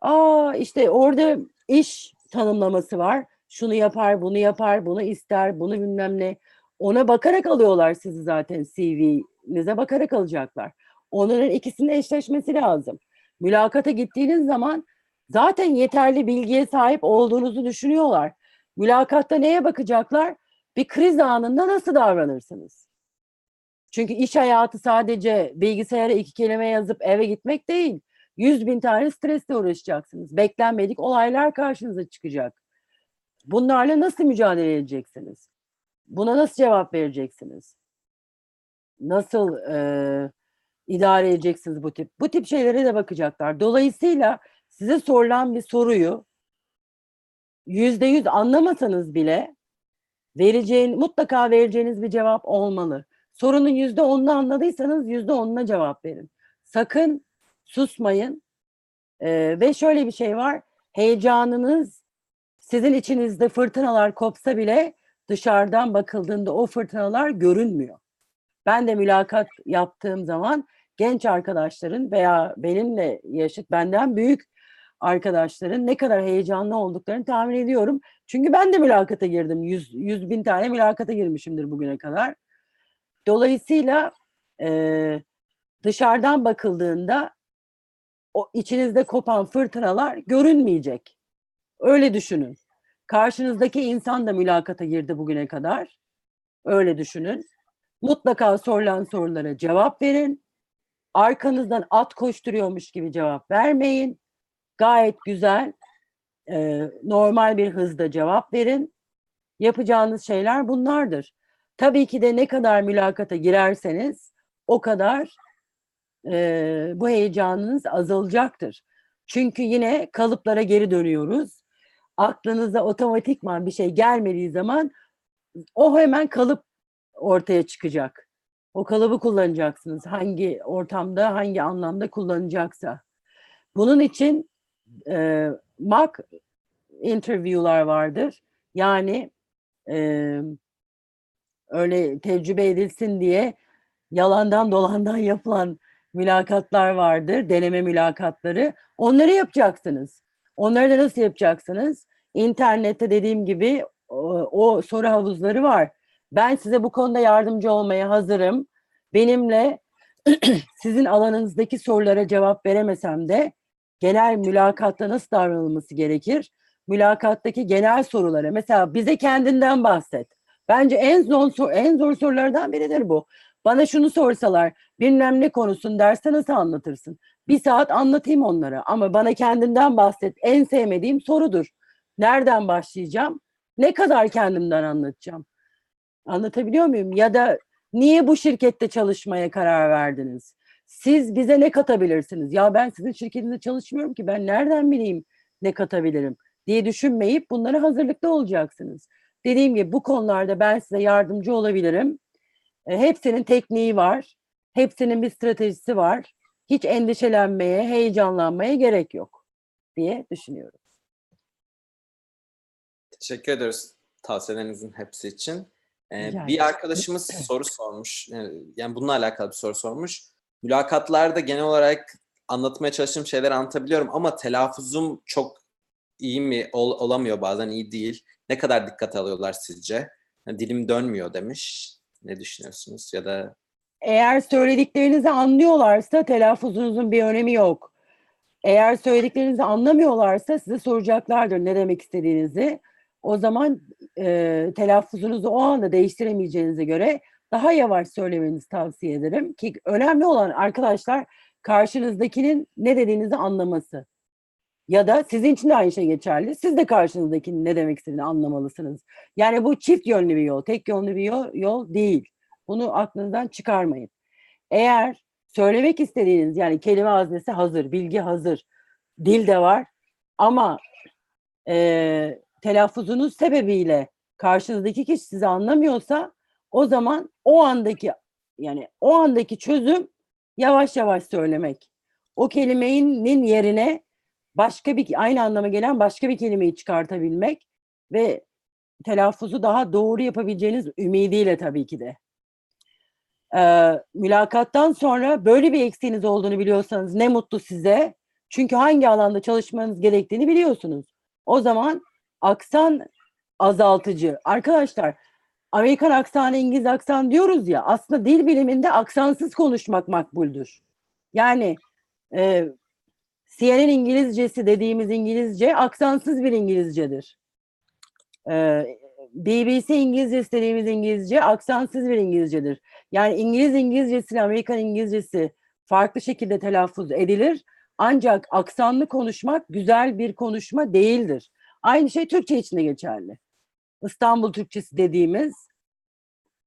Aa işte orada iş tanımlaması var. Şunu yapar, bunu yapar, bunu ister, bunu bilmem ne. Ona bakarak alıyorlar sizi zaten CV'nize bakarak alacaklar. Onların ikisinin eşleşmesi lazım. Mülakata gittiğiniz zaman zaten yeterli bilgiye sahip olduğunuzu düşünüyorlar. Mülakatta neye bakacaklar? Bir kriz anında nasıl davranırsınız? Çünkü iş hayatı sadece bilgisayara iki kelime yazıp eve gitmek değil. Yüz bin tane stresle uğraşacaksınız. Beklenmedik olaylar karşınıza çıkacak. Bunlarla nasıl mücadele edeceksiniz? Buna nasıl cevap vereceksiniz? Nasıl eee, idare edeceksiniz bu tip? Bu tip şeylere de bakacaklar. Dolayısıyla size sorulan bir soruyu yüzde yüz anlamasanız bile vereceğin, mutlaka vereceğiniz bir cevap olmalı. Sorunun yüzde onunu anladıysanız yüzde onuna cevap verin. Sakın susmayın. Ee, ve şöyle bir şey var. Heyecanınız sizin içinizde fırtınalar kopsa bile dışarıdan bakıldığında o fırtınalar görünmüyor. Ben de mülakat yaptığım zaman genç arkadaşların veya benimle yaşıt benden büyük arkadaşların ne kadar heyecanlı olduklarını tahmin ediyorum. Çünkü ben de mülakata girdim. Yüz, yüz bin tane mülakata girmişimdir bugüne kadar. Dolayısıyla eee, dışarıdan bakıldığında o içinizde kopan fırtınalar görünmeyecek. Öyle düşünün. Karşınızdaki insan da mülakata girdi bugüne kadar. Öyle düşünün. Mutlaka sorulan sorulara cevap verin. Arkanızdan at koşturuyormuş gibi cevap vermeyin. Gayet güzel, e, normal bir hızda cevap verin. Yapacağınız şeyler bunlardır. Tabii ki de ne kadar mülakata girerseniz o kadar e, bu heyecanınız azalacaktır. Çünkü yine kalıplara geri dönüyoruz. Aklınıza otomatikman bir şey gelmediği zaman o hemen kalıp ortaya çıkacak. O kalıbı kullanacaksınız. Hangi ortamda, hangi anlamda kullanacaksa. Bunun için e, mock interview'lar vardır. Yani e, öyle tecrübe edilsin diye yalandan dolandan yapılan mülakatlar vardır, deneme mülakatları. Onları yapacaksınız. Onları da nasıl yapacaksınız? İnternette dediğim gibi o, soru havuzları var. Ben size bu konuda yardımcı olmaya hazırım. Benimle sizin alanınızdaki sorulara cevap veremesem de genel mülakatta nasıl davranılması gerekir? Mülakattaki genel sorulara mesela bize kendinden bahset. Bence en zor en zor sorulardan biridir bu. Bana şunu sorsalar, bilmem ne konusun derste nasıl anlatırsın? Bir saat anlatayım onlara ama bana kendinden bahset. En sevmediğim sorudur. Nereden başlayacağım? Ne kadar kendimden anlatacağım? Anlatabiliyor muyum? Ya da niye bu şirkette çalışmaya karar verdiniz? Siz bize ne katabilirsiniz? Ya ben sizin şirketinizde çalışmıyorum ki ben nereden bileyim ne katabilirim diye düşünmeyip bunlara hazırlıklı olacaksınız. Dediğim gibi bu konularda ben size yardımcı olabilirim. E, hepsinin tekniği var. Hepsinin bir stratejisi var. Hiç endişelenmeye, heyecanlanmaya gerek yok diye düşünüyorum. Teşekkür ederiz tavsiyelerinizin hepsi için. Ee, bir arkadaşımız soru sormuş. Ee, Yani bununla alakalı bir soru sormuş. Mülakatlarda genel olarak anlatmaya çalıştığım şeyleri anlatabiliyorum ama telaffuzum çok iyi mi ol- olamıyor bazen iyi değil. Ne kadar dikkat alıyorlar sizce? Yani dilim dönmüyor demiş. Ne düşünüyorsunuz? Ya da Eğer söylediklerinizi anlıyorlarsa telaffuzunuzun bir önemi yok. Eğer söylediklerinizi anlamıyorlarsa size soracaklardır ne demek istediğinizi. O zaman e, telaffuzunuzu o anda değiştiremeyeceğinize göre daha yavaş söylemenizi tavsiye ederim. Ki önemli olan arkadaşlar karşınızdakinin ne dediğinizi anlaması. Ya da sizin için de aynı şey geçerli. Siz de karşınızdakinin ne demek istediğini anlamalısınız. Yani bu çift yönlü bir yol, tek yönlü bir yol, yol değil. Bunu aklınızdan çıkarmayın. Eğer söylemek istediğiniz yani kelime haznesi hazır, bilgi hazır, dil de var ama e, telaffuzunuz sebebiyle karşınızdaki kişi sizi anlamıyorsa o zaman o andaki yani o andaki çözüm yavaş yavaş söylemek. O kelimenin yerine başka bir aynı anlama gelen başka bir kelimeyi çıkartabilmek ve telaffuzu daha doğru yapabileceğiniz ümidiyle tabii ki de. Ee, mülakattan sonra böyle bir eksiğiniz olduğunu biliyorsanız ne mutlu size. Çünkü hangi alanda çalışmanız gerektiğini biliyorsunuz. O zaman aksan azaltıcı. Arkadaşlar Amerikan aksanı, İngiliz aksan diyoruz ya aslında dil biliminde aksansız konuşmak makbuldür. Yani e, CNN İngilizcesi dediğimiz İngilizce aksansız bir İngilizcedir. E, BBC İngilizcesi dediğimiz İngilizce aksansız bir İngilizcedir. Yani İngiliz İngilizcesi ile Amerikan İngilizcesi farklı şekilde telaffuz edilir. Ancak aksanlı konuşmak güzel bir konuşma değildir. Aynı şey Türkçe için de geçerli. İstanbul Türkçesi dediğimiz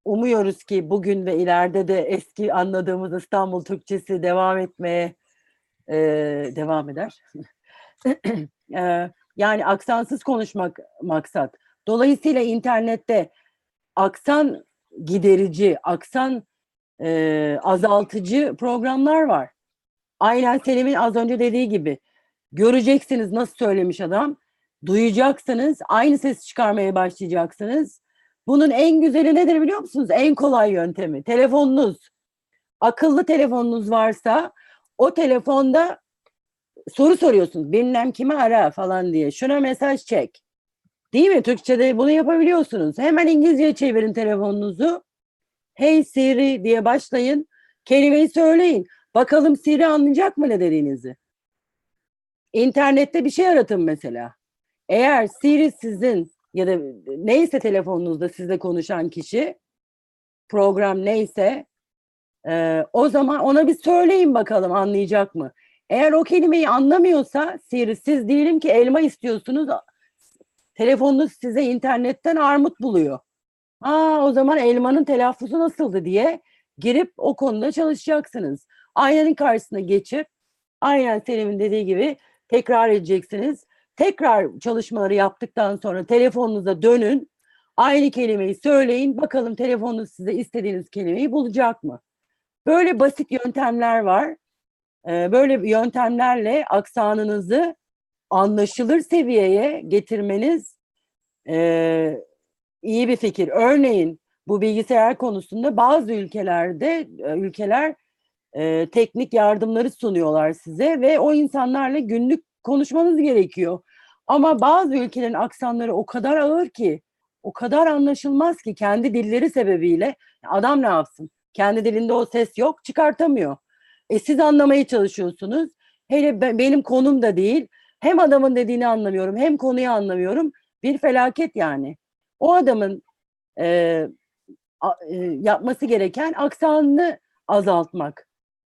umuyoruz ki bugün ve ileride de eski anladığımız İstanbul Türkçesi devam etmeye e, devam eder. e, yani aksansız konuşmak maksat. Dolayısıyla internette aksan giderici, aksan e, azaltıcı programlar var. Aynen Selim'in az önce dediği gibi göreceksiniz nasıl söylemiş adam. Duyacaksınız, aynı ses çıkarmaya başlayacaksınız. Bunun en güzeli nedir biliyor musunuz? En kolay yöntemi. Telefonunuz. Akıllı telefonunuz varsa o telefonda soru soruyorsunuz. Bilmem kimi ara falan diye. Şuna mesaj çek. Değil mi? Türkçe'de bunu yapabiliyorsunuz. Hemen İngilizceye çevirin telefonunuzu. Hey Siri diye başlayın. Kelimeyi söyleyin. Bakalım Siri anlayacak mı ne dediğinizi? İnternette bir şey aratın mesela. Eğer Siri sizin ya da neyse telefonunuzda sizle konuşan kişi program neyse e, o zaman ona bir söyleyin bakalım anlayacak mı? Eğer o kelimeyi anlamıyorsa Siri siz diyelim ki elma istiyorsunuz telefonunuz size internetten armut buluyor. Aa o zaman elmanın telaffuzu nasıldı diye girip o konuda çalışacaksınız. Aynanın karşısına geçip aynen Selim'in dediği gibi tekrar edeceksiniz. Tekrar çalışmaları yaptıktan sonra telefonunuza dönün. Aynı kelimeyi söyleyin. Bakalım telefonunuz size istediğiniz kelimeyi bulacak mı? Böyle basit yöntemler var. Ee, böyle yöntemlerle aksanınızı anlaşılır seviyeye getirmeniz e, iyi bir fikir. Örneğin bu bilgisayar konusunda bazı ülkelerde ülkeler e, teknik yardımları sunuyorlar size ve o insanlarla günlük konuşmanız gerekiyor. Ama bazı ülkelerin aksanları o kadar ağır ki, o kadar anlaşılmaz ki kendi dilleri sebebiyle adam ne yapsın? Kendi dilinde o ses yok, çıkartamıyor. E siz anlamaya çalışıyorsunuz. Hele benim konum da değil. Hem adamın dediğini anlamıyorum, hem konuyu anlamıyorum. Bir felaket yani. O adamın e, a, e, yapması gereken aksanını azaltmak.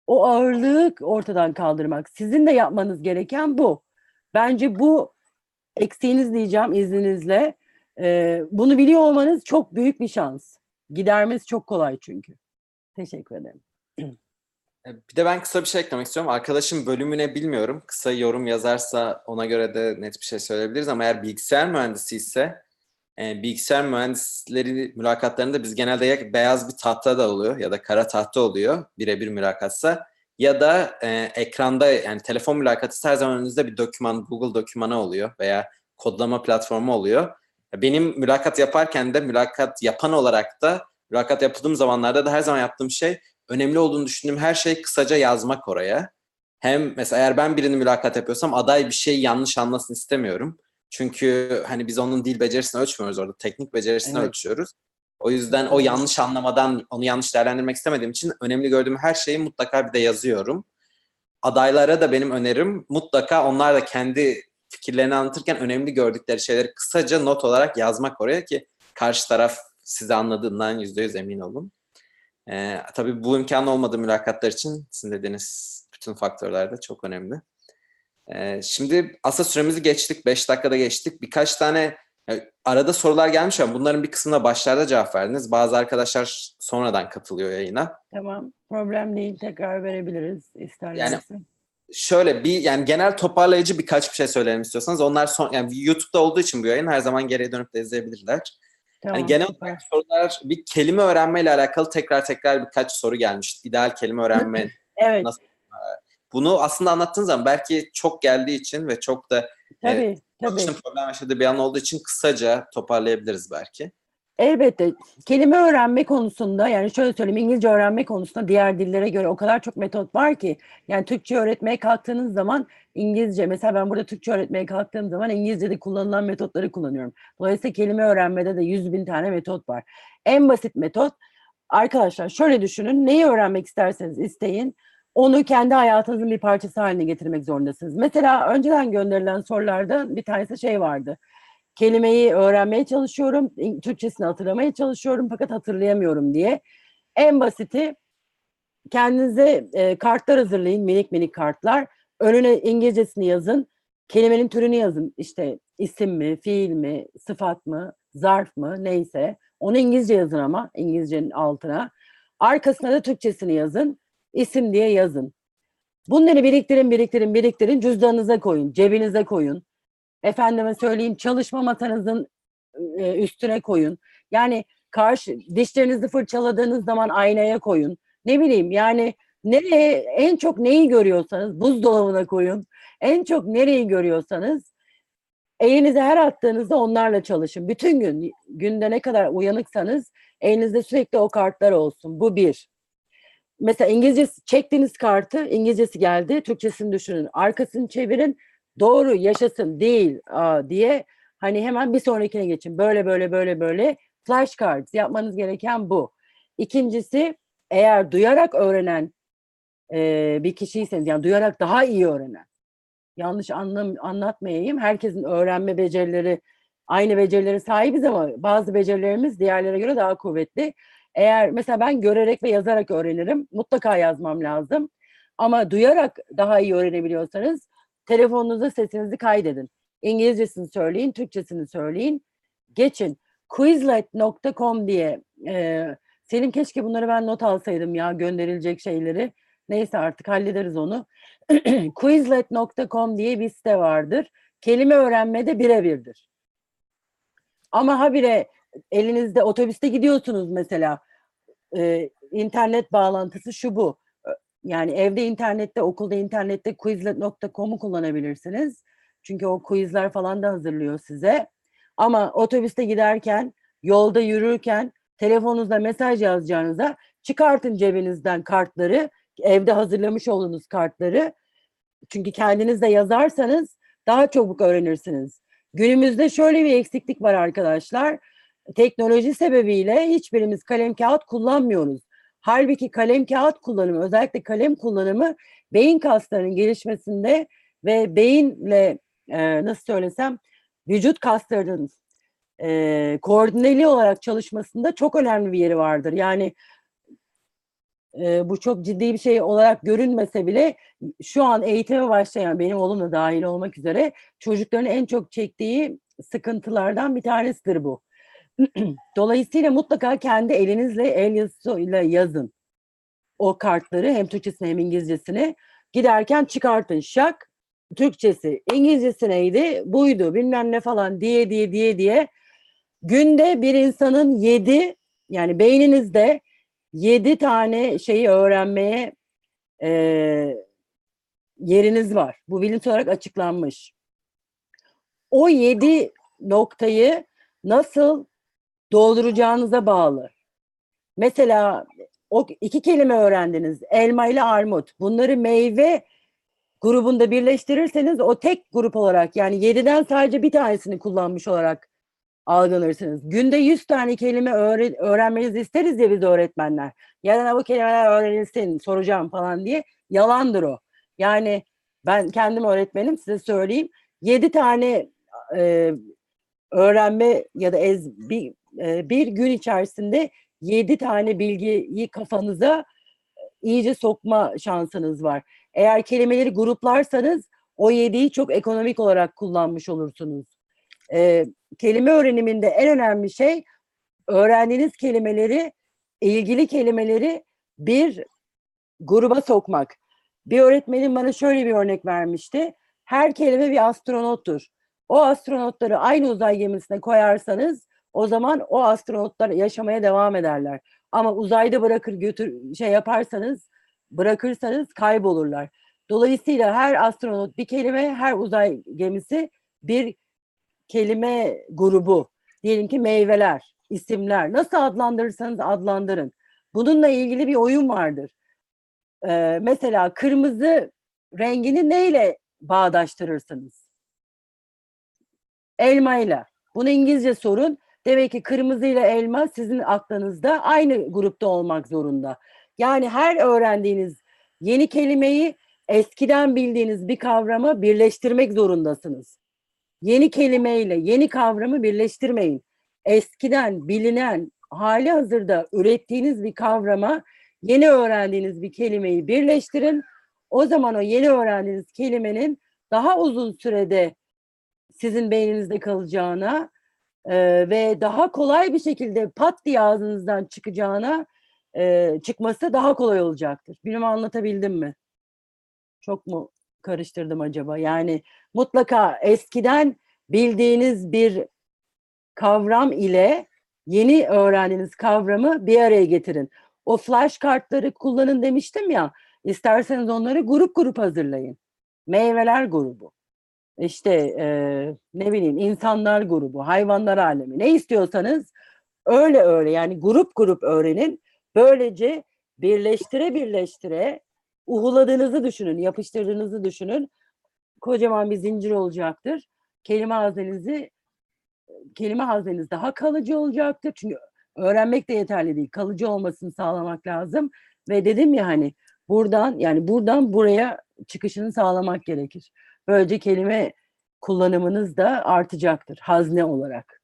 O ağırlığı ortadan kaldırmak. Sizin de yapmanız gereken bu. Bence bu eksiğiniz diyeceğim izninizle. Ee, bunu biliyor olmanız çok büyük bir şans. Gidermesi çok kolay çünkü. Teşekkür ederim. Bir de ben kısa bir şey eklemek istiyorum. Arkadaşım bölümüne bilmiyorum. Kısa yorum yazarsa ona göre de net bir şey söyleyebiliriz ama eğer bilgisayar mühendisi ise e, bilgisayar mühendisleri mülakatlarında biz genelde ya beyaz bir tahta da oluyor ya da kara tahta oluyor birebir mülakatsa ya da e, ekranda yani telefon mülakatı her zaman önünüzde bir doküman, Google dokümanı oluyor veya kodlama platformu oluyor. Benim mülakat yaparken de mülakat yapan olarak da mülakat yaptığım zamanlarda da her zaman yaptığım şey önemli olduğunu düşündüğüm her şeyi kısaca yazmak oraya. Hem mesela eğer ben birini mülakat yapıyorsam aday bir şey yanlış anlasın istemiyorum. Çünkü hani biz onun dil becerisini ölçmüyoruz orada. Teknik becerisini Evet. ölçüyoruz. O yüzden o yanlış anlamadan onu yanlış değerlendirmek istemediğim için önemli gördüğüm her şeyi mutlaka bir de yazıyorum. Adaylara da benim önerim mutlaka onlar da kendi fikirlerini anlatırken önemli gördükleri şeyleri kısaca not olarak yazmak oraya ki karşı taraf sizi anladığından yüzde yüz emin olun. Ee, tabii bu imkan olmadığı mülakatlar için sizin dediğiniz bütün faktörler de çok önemli. Ee, şimdi aslında süremizi geçtik. 5 dakikada geçtik. Birkaç tane e, arada sorular gelmiş ama bunların bir kısmına başlarda cevap verdiniz. Bazı arkadaşlar sonradan katılıyor yayına. Tamam. Problem değil. Tekrar verebiliriz isterlerse. Şöyle bir yani genel toparlayıcı birkaç bir şey söyleyelim istiyorsanız. Onlar son yani YouTube'da olduğu için bu yayın her zaman geriye dönüp de izleyebilirler. Tamam, Yani genel olarak sorular bir kelime öğrenme ile alakalı tekrar tekrar birkaç soru gelmiş. İdeal kelime öğrenme Evet. Nasıl- Bunu aslında anlattığın zaman belki çok geldiği için ve çok da Tabii, tabii. Akışın problem yaşadığı bir an olduğu için kısaca toparlayabiliriz belki. Elbette kelime öğrenme konusunda yani şöyle söyleyeyim İngilizce öğrenme konusunda diğer dillere göre o kadar çok metot var ki yani Türkçe öğretmeye kalktığınız zaman İngilizce mesela ben burada Türkçe öğretmeye kalktığım zaman İngilizce'de kullanılan metotları kullanıyorum. Dolayısıyla kelime öğrenmede de yüz bin tane metot var. En basit metot arkadaşlar şöyle düşünün neyi öğrenmek isterseniz isteyin onu kendi hayatınızın bir parçası haline getirmek zorundasınız. Mesela önceden gönderilen sorularda bir tanesi şey vardı kelimeyi öğrenmeye çalışıyorum, Türkçesini hatırlamaya çalışıyorum fakat hatırlayamıyorum diye. En basiti kendinize e, kartlar hazırlayın, minik minik kartlar. Önüne İngilizcesini yazın, kelimenin türünü yazın. İşte isim mi, fiil mi, sıfat mı, zarf mı neyse. Onu İngilizce yazın ama İngilizcenin altına. Arkasına da Türkçesini yazın, isim diye yazın. Bunları biriktirin, biriktirin, biriktirin, cüzdanınıza koyun, cebinize koyun efendime söyleyeyim çalışma masanızın e, üstüne koyun. Yani karşı dişlerinizi fırçaladığınız zaman aynaya koyun. Ne bileyim yani nereye en çok neyi görüyorsanız buzdolabına koyun. En çok nereyi görüyorsanız elinize her attığınızda onlarla çalışın. Bütün gün günde ne kadar uyanıksanız elinizde sürekli o kartlar olsun. Bu bir. Mesela İngilizcesi çektiğiniz kartı İngilizcesi geldi. Türkçesini düşünün. Arkasını çevirin doğru yaşasın değil aa, diye hani hemen bir sonrakine geçin. Böyle böyle böyle böyle flashcards yapmanız gereken bu. İkincisi eğer duyarak öğrenen e, bir kişiyseniz yani duyarak daha iyi öğrenen yanlış anlam anlatmayayım. Herkesin öğrenme becerileri aynı becerileri sahibiz ama bazı becerilerimiz diğerlere göre daha kuvvetli. Eğer mesela ben görerek ve yazarak öğrenirim. Mutlaka yazmam lazım. Ama duyarak daha iyi öğrenebiliyorsanız telefonunuza sesinizi kaydedin. İngilizcesini söyleyin, Türkçesini söyleyin. Geçin. Quizlet.com diye e, Selim keşke bunları ben not alsaydım ya gönderilecek şeyleri. Neyse artık hallederiz onu. Quizlet.com diye bir site vardır. Kelime öğrenmede birebirdir. Ama habire elinizde otobüste gidiyorsunuz mesela. e, internet bağlantısı şu bu. Yani evde internette, okulda internette quizlet.com'u kullanabilirsiniz. Çünkü o quizler falan da hazırlıyor size. Ama otobüste giderken, yolda yürürken telefonunuzda mesaj yazacağınıza çıkartın cebinizden kartları, evde hazırlamış olduğunuz kartları. Çünkü kendiniz de yazarsanız daha çabuk öğrenirsiniz. Günümüzde şöyle bir eksiklik var arkadaşlar. Teknoloji sebebiyle hiçbirimiz kalem kağıt kullanmıyoruz. Halbuki kalem kağıt kullanımı, özellikle kalem kullanımı beyin kaslarının gelişmesinde ve beyinle e, nasıl söylesem vücut kaslarının e, koordineli olarak çalışmasında çok önemli bir yeri vardır. Yani e, bu çok ciddi bir şey olarak görünmese bile şu an eğitime başlayan benim oğlum da dahil olmak üzere çocukların en çok çektiği sıkıntılardan bir tanesidir bu. Dolayısıyla mutlaka kendi elinizle el yazısıyla yazın o kartları hem Türkçesini hem İngilizcesini giderken çıkartın şak Türkçesi İngilizcesi neydi buydu bilmem ne falan diye diye diye diye günde bir insanın yedi yani beyninizde yedi tane şeyi öğrenmeye e, yeriniz var. Bu bilimsel olarak açıklanmış. O yedi noktayı nasıl dolduracağınıza bağlı. Mesela o iki kelime öğrendiniz. Elma ile armut. Bunları meyve grubunda birleştirirseniz o tek grup olarak yani yediden sadece bir tanesini kullanmış olarak algılanırsınız. Günde 100 tane kelime öğre- öğrenmenizi isteriz ya biz öğretmenler. Yarın bu kelimeler öğrenilsin soracağım falan diye. Yalandır o. Yani ben kendim öğretmenim size söyleyeyim. 7 tane e, öğrenme ya da ez, bir, e, bir gün içerisinde 7 tane bilgiyi kafanıza iyice sokma şansınız var. Eğer kelimeleri gruplarsanız o 7'yi çok ekonomik olarak kullanmış olursunuz. E, kelime öğreniminde en önemli şey öğrendiğiniz kelimeleri, ilgili kelimeleri bir gruba sokmak. Bir öğretmenim bana şöyle bir örnek vermişti. Her kelime bir astronottur. O astronotları aynı uzay gemisine koyarsanız o zaman o astronotlar yaşamaya devam ederler. Ama uzayda bırakır götür şey yaparsanız bırakırsanız kaybolurlar. Dolayısıyla her astronot bir kelime, her uzay gemisi bir kelime grubu. Diyelim ki meyveler, isimler. Nasıl adlandırırsanız adlandırın. Bununla ilgili bir oyun vardır. Ee, mesela kırmızı rengini neyle bağdaştırırsınız? Elmayla. Bunu İngilizce sorun. Demek ki kırmızı ile elma sizin aklınızda aynı grupta olmak zorunda. Yani her öğrendiğiniz yeni kelimeyi eskiden bildiğiniz bir kavrama birleştirmek zorundasınız. Yeni kelimeyle yeni kavramı birleştirmeyin. Eskiden bilinen hali hazırda ürettiğiniz bir kavrama yeni öğrendiğiniz bir kelimeyi birleştirin. O zaman o yeni öğrendiğiniz kelimenin daha uzun sürede sizin beyninizde kalacağına e, ve daha kolay bir şekilde pat diye ağzınızdan çıkacağına e, çıkması daha kolay olacaktır. Bilmem anlatabildim mi? Çok mu karıştırdım acaba? Yani mutlaka eskiden bildiğiniz bir kavram ile yeni öğrendiğiniz kavramı bir araya getirin. O flash kartları kullanın demiştim ya. İsterseniz onları grup grup hazırlayın. Meyveler grubu. İşte e, ne bileyim insanlar grubu, hayvanlar alemi. Ne istiyorsanız öyle öyle yani grup grup öğrenin. Böylece birleştire birleştire uhuladığınızı düşünün, yapıştırdığınızı düşünün. Kocaman bir zincir olacaktır. Kelime haznenizi kelime hazneniz daha kalıcı olacaktır. Çünkü öğrenmek de yeterli değil. Kalıcı olmasını sağlamak lazım. Ve dedim ya hani buradan yani buradan buraya çıkışını sağlamak gerekir. Böylece kelime kullanımınız da artacaktır hazne olarak.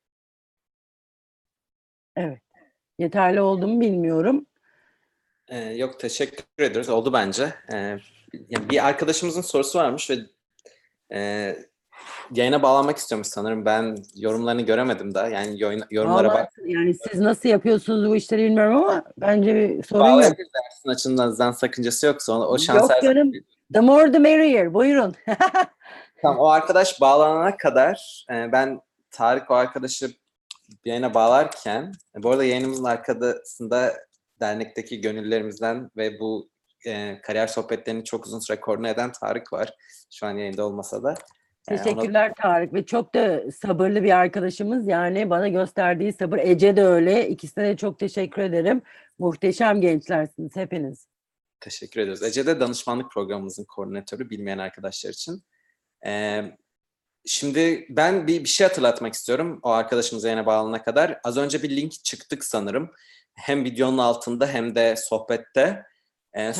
Evet. Yeterli oldu mu bilmiyorum. Ee, yok teşekkür ederiz. Oldu bence. Ee, bir arkadaşımızın sorusu varmış ve e, yayına bağlanmak istiyormuş sanırım. Ben yorumlarını göremedim daha. Yani yorum- yorumlara Vallahi bak. yani siz nasıl yapıyorsunuz bu işleri bilmiyorum ama bence bir sorun yok. Bağlayabilir dersin açısından sakıncası yoksa o şans Yok canım. The more the merrier. Buyurun. Tamam, o arkadaş bağlanana kadar e, ben Tarık o arkadaşı yayına bağlarken e, bu arada yayınımızın arkasında dernekteki gönüllerimizden ve bu e, kariyer sohbetlerini çok uzun süre koordine eden Tarık var. Şu an yayında olmasa da. E, ona- Teşekkürler Tarık ve çok da sabırlı bir arkadaşımız yani bana gösterdiği sabır Ece de öyle ikisine de çok teşekkür ederim muhteşem gençlersiniz hepiniz Teşekkür ediyoruz. Ece de danışmanlık programımızın koordinatörü bilmeyen arkadaşlar için. Ee, şimdi ben bir, bir şey hatırlatmak istiyorum o arkadaşımıza yine bağlanana kadar. Az önce bir link çıktık sanırım. Hem videonun altında hem de sohbette. Ee, hı.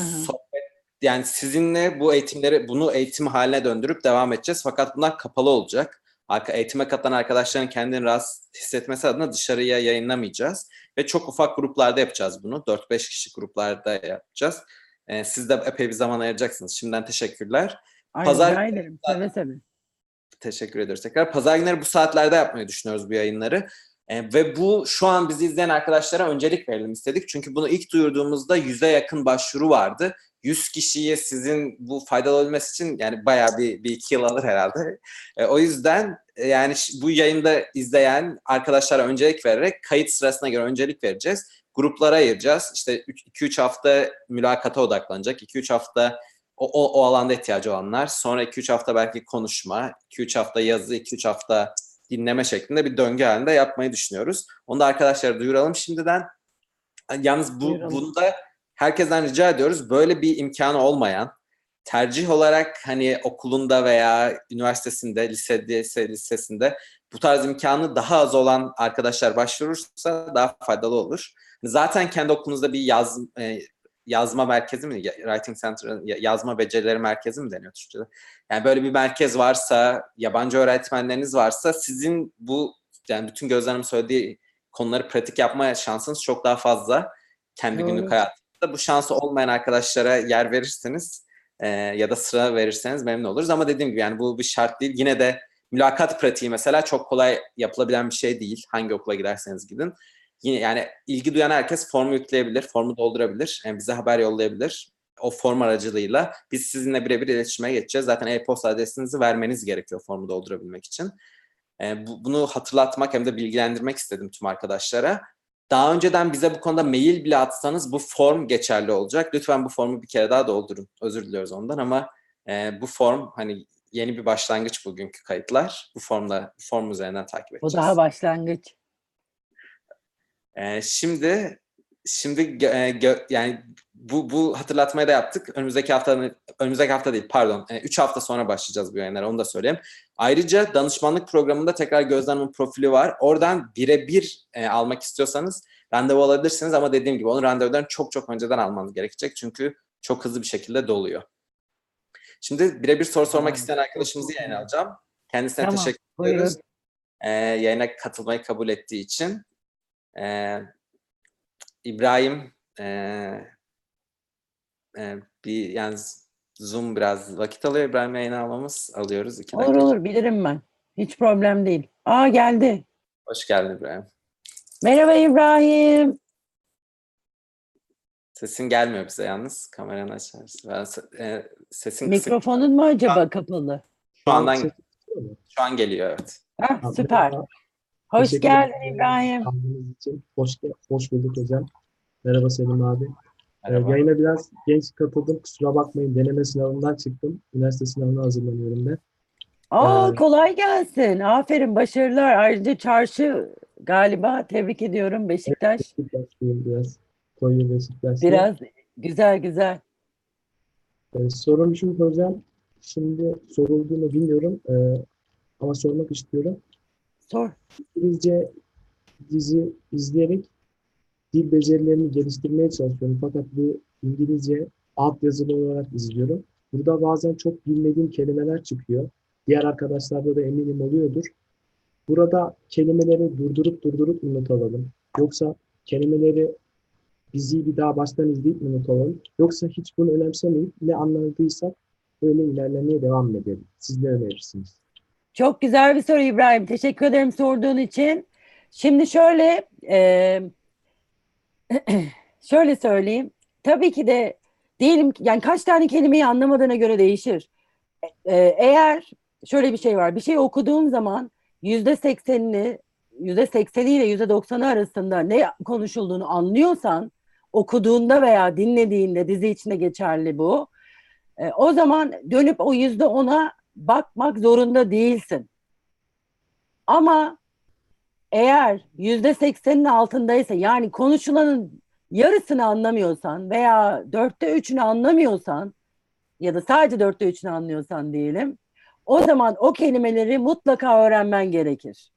Yani sizinle bu eğitimleri, bunu eğitim haline döndürüp devam edeceğiz. Fakat bunlar kapalı olacak. Arka, eğitime katılan arkadaşların kendini rahatsız hissetmesi adına dışarıya yayınlamayacağız. Ve çok ufak gruplarda yapacağız bunu. 4-5 kişi gruplarda yapacağız. Ee, siz de epey bir zaman ayıracaksınız. Şimdiden teşekkürler. Ay, Pazar- ederim seve seve Teşekkür ediyoruz tekrar. Pazar günleri bu saatlerde yapmayı düşünüyoruz bu yayınları. Ee, ve bu şu an bizi izleyen arkadaşlara öncelik verelim istedik. Çünkü bunu ilk duyurduğumuzda 100'e yakın başvuru vardı. 100 kişiye sizin bu faydalı olması için yani bayağı bir, bir iki yıl alır herhalde. Ee, o yüzden e, yani bu yayında izleyen arkadaşlara öncelik vererek kayıt sırasına göre öncelik vereceğiz. Gruplara ayıracağız. İşte 2-3 hafta mülakata odaklanacak. 2-3 hafta o, o, o alanda ihtiyacı olanlar. Sonra 2-3 hafta belki konuşma, 2-3 hafta yazı, 2-3 hafta dinleme şeklinde bir döngü halinde yapmayı düşünüyoruz. Onu da arkadaşlara duyuralım şimdiden. Yalnız bu, Duyuralım. bunda herkesten rica ediyoruz. Böyle bir imkanı olmayan, tercih olarak hani okulunda veya üniversitesinde, lisede, lisesinde bu tarz imkanı daha az olan arkadaşlar başvurursa daha faydalı olur. Zaten kendi okulunuzda bir yaz, e, yazma merkezi mi, Writing Center, ya- yazma becerileri merkezi mi deniyor Türkçe'de? Yani böyle bir merkez varsa, yabancı öğretmenleriniz varsa sizin bu yani bütün Gözlem'in söylediği konuları pratik yapma şansınız çok daha fazla kendi Doğru. günlük hayatınızda. Bu şansı olmayan arkadaşlara yer verirseniz e, ya da sıra verirseniz memnun oluruz. Ama dediğim gibi yani bu bir şart değil. Yine de mülakat pratiği mesela çok kolay yapılabilen bir şey değil. Hangi okula giderseniz gidin. Yine yani ilgi duyan herkes formu yükleyebilir, formu doldurabilir, yani bize haber yollayabilir. O form aracılığıyla biz sizinle birebir iletişime geçeceğiz. Zaten e-posta adresinizi vermeniz gerekiyor formu doldurabilmek için. E, bu- bunu hatırlatmak hem de bilgilendirmek istedim tüm arkadaşlara. Daha önceden bize bu konuda mail bile atsanız bu form geçerli olacak. Lütfen bu formu bir kere daha doldurun. Özür diliyoruz ondan ama E, bu form hani yeni bir başlangıç bugünkü kayıtlar. Bu formla bu form üzerinden takip Bu edeceğiz. daha başlangıç. Ee, şimdi şimdi gö- e, gö- yani bu bu hatırlatmayı da yaptık. Önümüzdeki hafta önümüzdeki hafta değil pardon. 3 hafta sonra başlayacağız bu yayınlara onu da söyleyeyim. Ayrıca danışmanlık programında tekrar Hanım'ın profili var. Oradan birebir e, almak istiyorsanız randevu alabilirsiniz ama dediğim gibi onun randevularını çok çok önceden almanız gerekecek. Çünkü çok hızlı bir şekilde doluyor. Şimdi birebir soru sormak Tamam. isteyen arkadaşımızı yayına alacağım. Kendisine Tamam, teşekkür buyurun. ediyoruz. Ee, yayına katılmayı kabul ettiği için. Ee, İbrahim ee, ee, bir yani Zoom biraz vakit alıyor. İbrahim yayına almamız alıyoruz. iki Olur dakika. olur bilirim ben. Hiç problem değil. Aa geldi. Hoş geldin İbrahim. Merhaba İbrahim. Sesin gelmiyor bize yalnız. Kameranı açarsın. Ben, ee, sesin kısık. Mikrofonun mu acaba kapalı? Şu andan şu an geliyor evet. Ah, Ha, süper. Hoş Teşekkür geldin. İbrahim. İçin. Hoş, hoş bulduk hocam. Merhaba Selim abi. Ee, Merhaba. yayına biraz genç katıldım. Kusura bakmayın. Deneme sınavından çıktım. Üniversite sınavına hazırlanıyorum ben. Aa Ee, kolay gelsin. Aferin başarılar. Ayrıca çarşı galiba tebrik ediyorum Beşiktaş. Beşiktaşlıyım biraz. Konya Beşiktaşlıyım. Biraz güzel güzel. Ee, sorum şu hocam. Şimdi sorulduğunu bilmiyorum. Ee, ama sormak istiyorum. Sor. İngilizce dizi izleyerek dil becerilerini geliştirmeye çalışıyorum. Fakat bu İngilizce altyazılı olarak izliyorum. Burada bazen çok bilmediğim kelimeler çıkıyor. Diğer arkadaşlarda da eminim oluyordur. Burada kelimeleri durdurup durdurup mı not alalım? Yoksa kelimeleri diziyi bir daha baştan izleyip mi not alalım? Yoksa hiç bunu önemsemeyip ne anladıysak öyle ilerlemeye devam edelim. Siz ne önerirsiniz? Çok güzel bir soru İbrahim. Teşekkür ederim sorduğun için. Şimdi şöyle e, şöyle söyleyeyim. Tabii ki de diyelim ki yani kaç tane kelimeyi anlamadığına göre değişir. E, eğer şöyle bir şey var. Bir şey okuduğun zaman yüzde seksenini yüzde sekseni ile yüzde doksanı arasında ne konuşulduğunu anlıyorsan okuduğunda veya dinlediğinde dizi içinde geçerli bu. E, o zaman dönüp o yüzde ona bakmak zorunda değilsin. Ama eğer yüzde seksenin altındaysa yani konuşulanın yarısını anlamıyorsan veya dörtte üçünü anlamıyorsan ya da sadece dörtte üçünü anlıyorsan diyelim o zaman o kelimeleri mutlaka öğrenmen gerekir.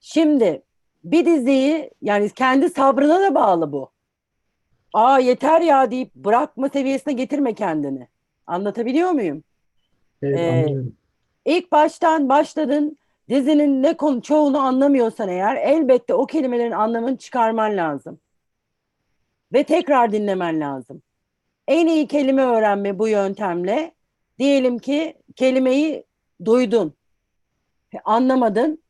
Şimdi bir diziyi yani kendi sabrına da bağlı bu. Aa yeter ya deyip bırakma seviyesine getirme kendini. Anlatabiliyor muyum? Evet, Ee. İlk baştan başladın dizinin ne konu çoğunu anlamıyorsan eğer elbette o kelimelerin anlamını çıkarman lazım. Ve tekrar dinlemen lazım. En iyi kelime öğrenme bu yöntemle diyelim ki kelimeyi duydun. Anlamadın.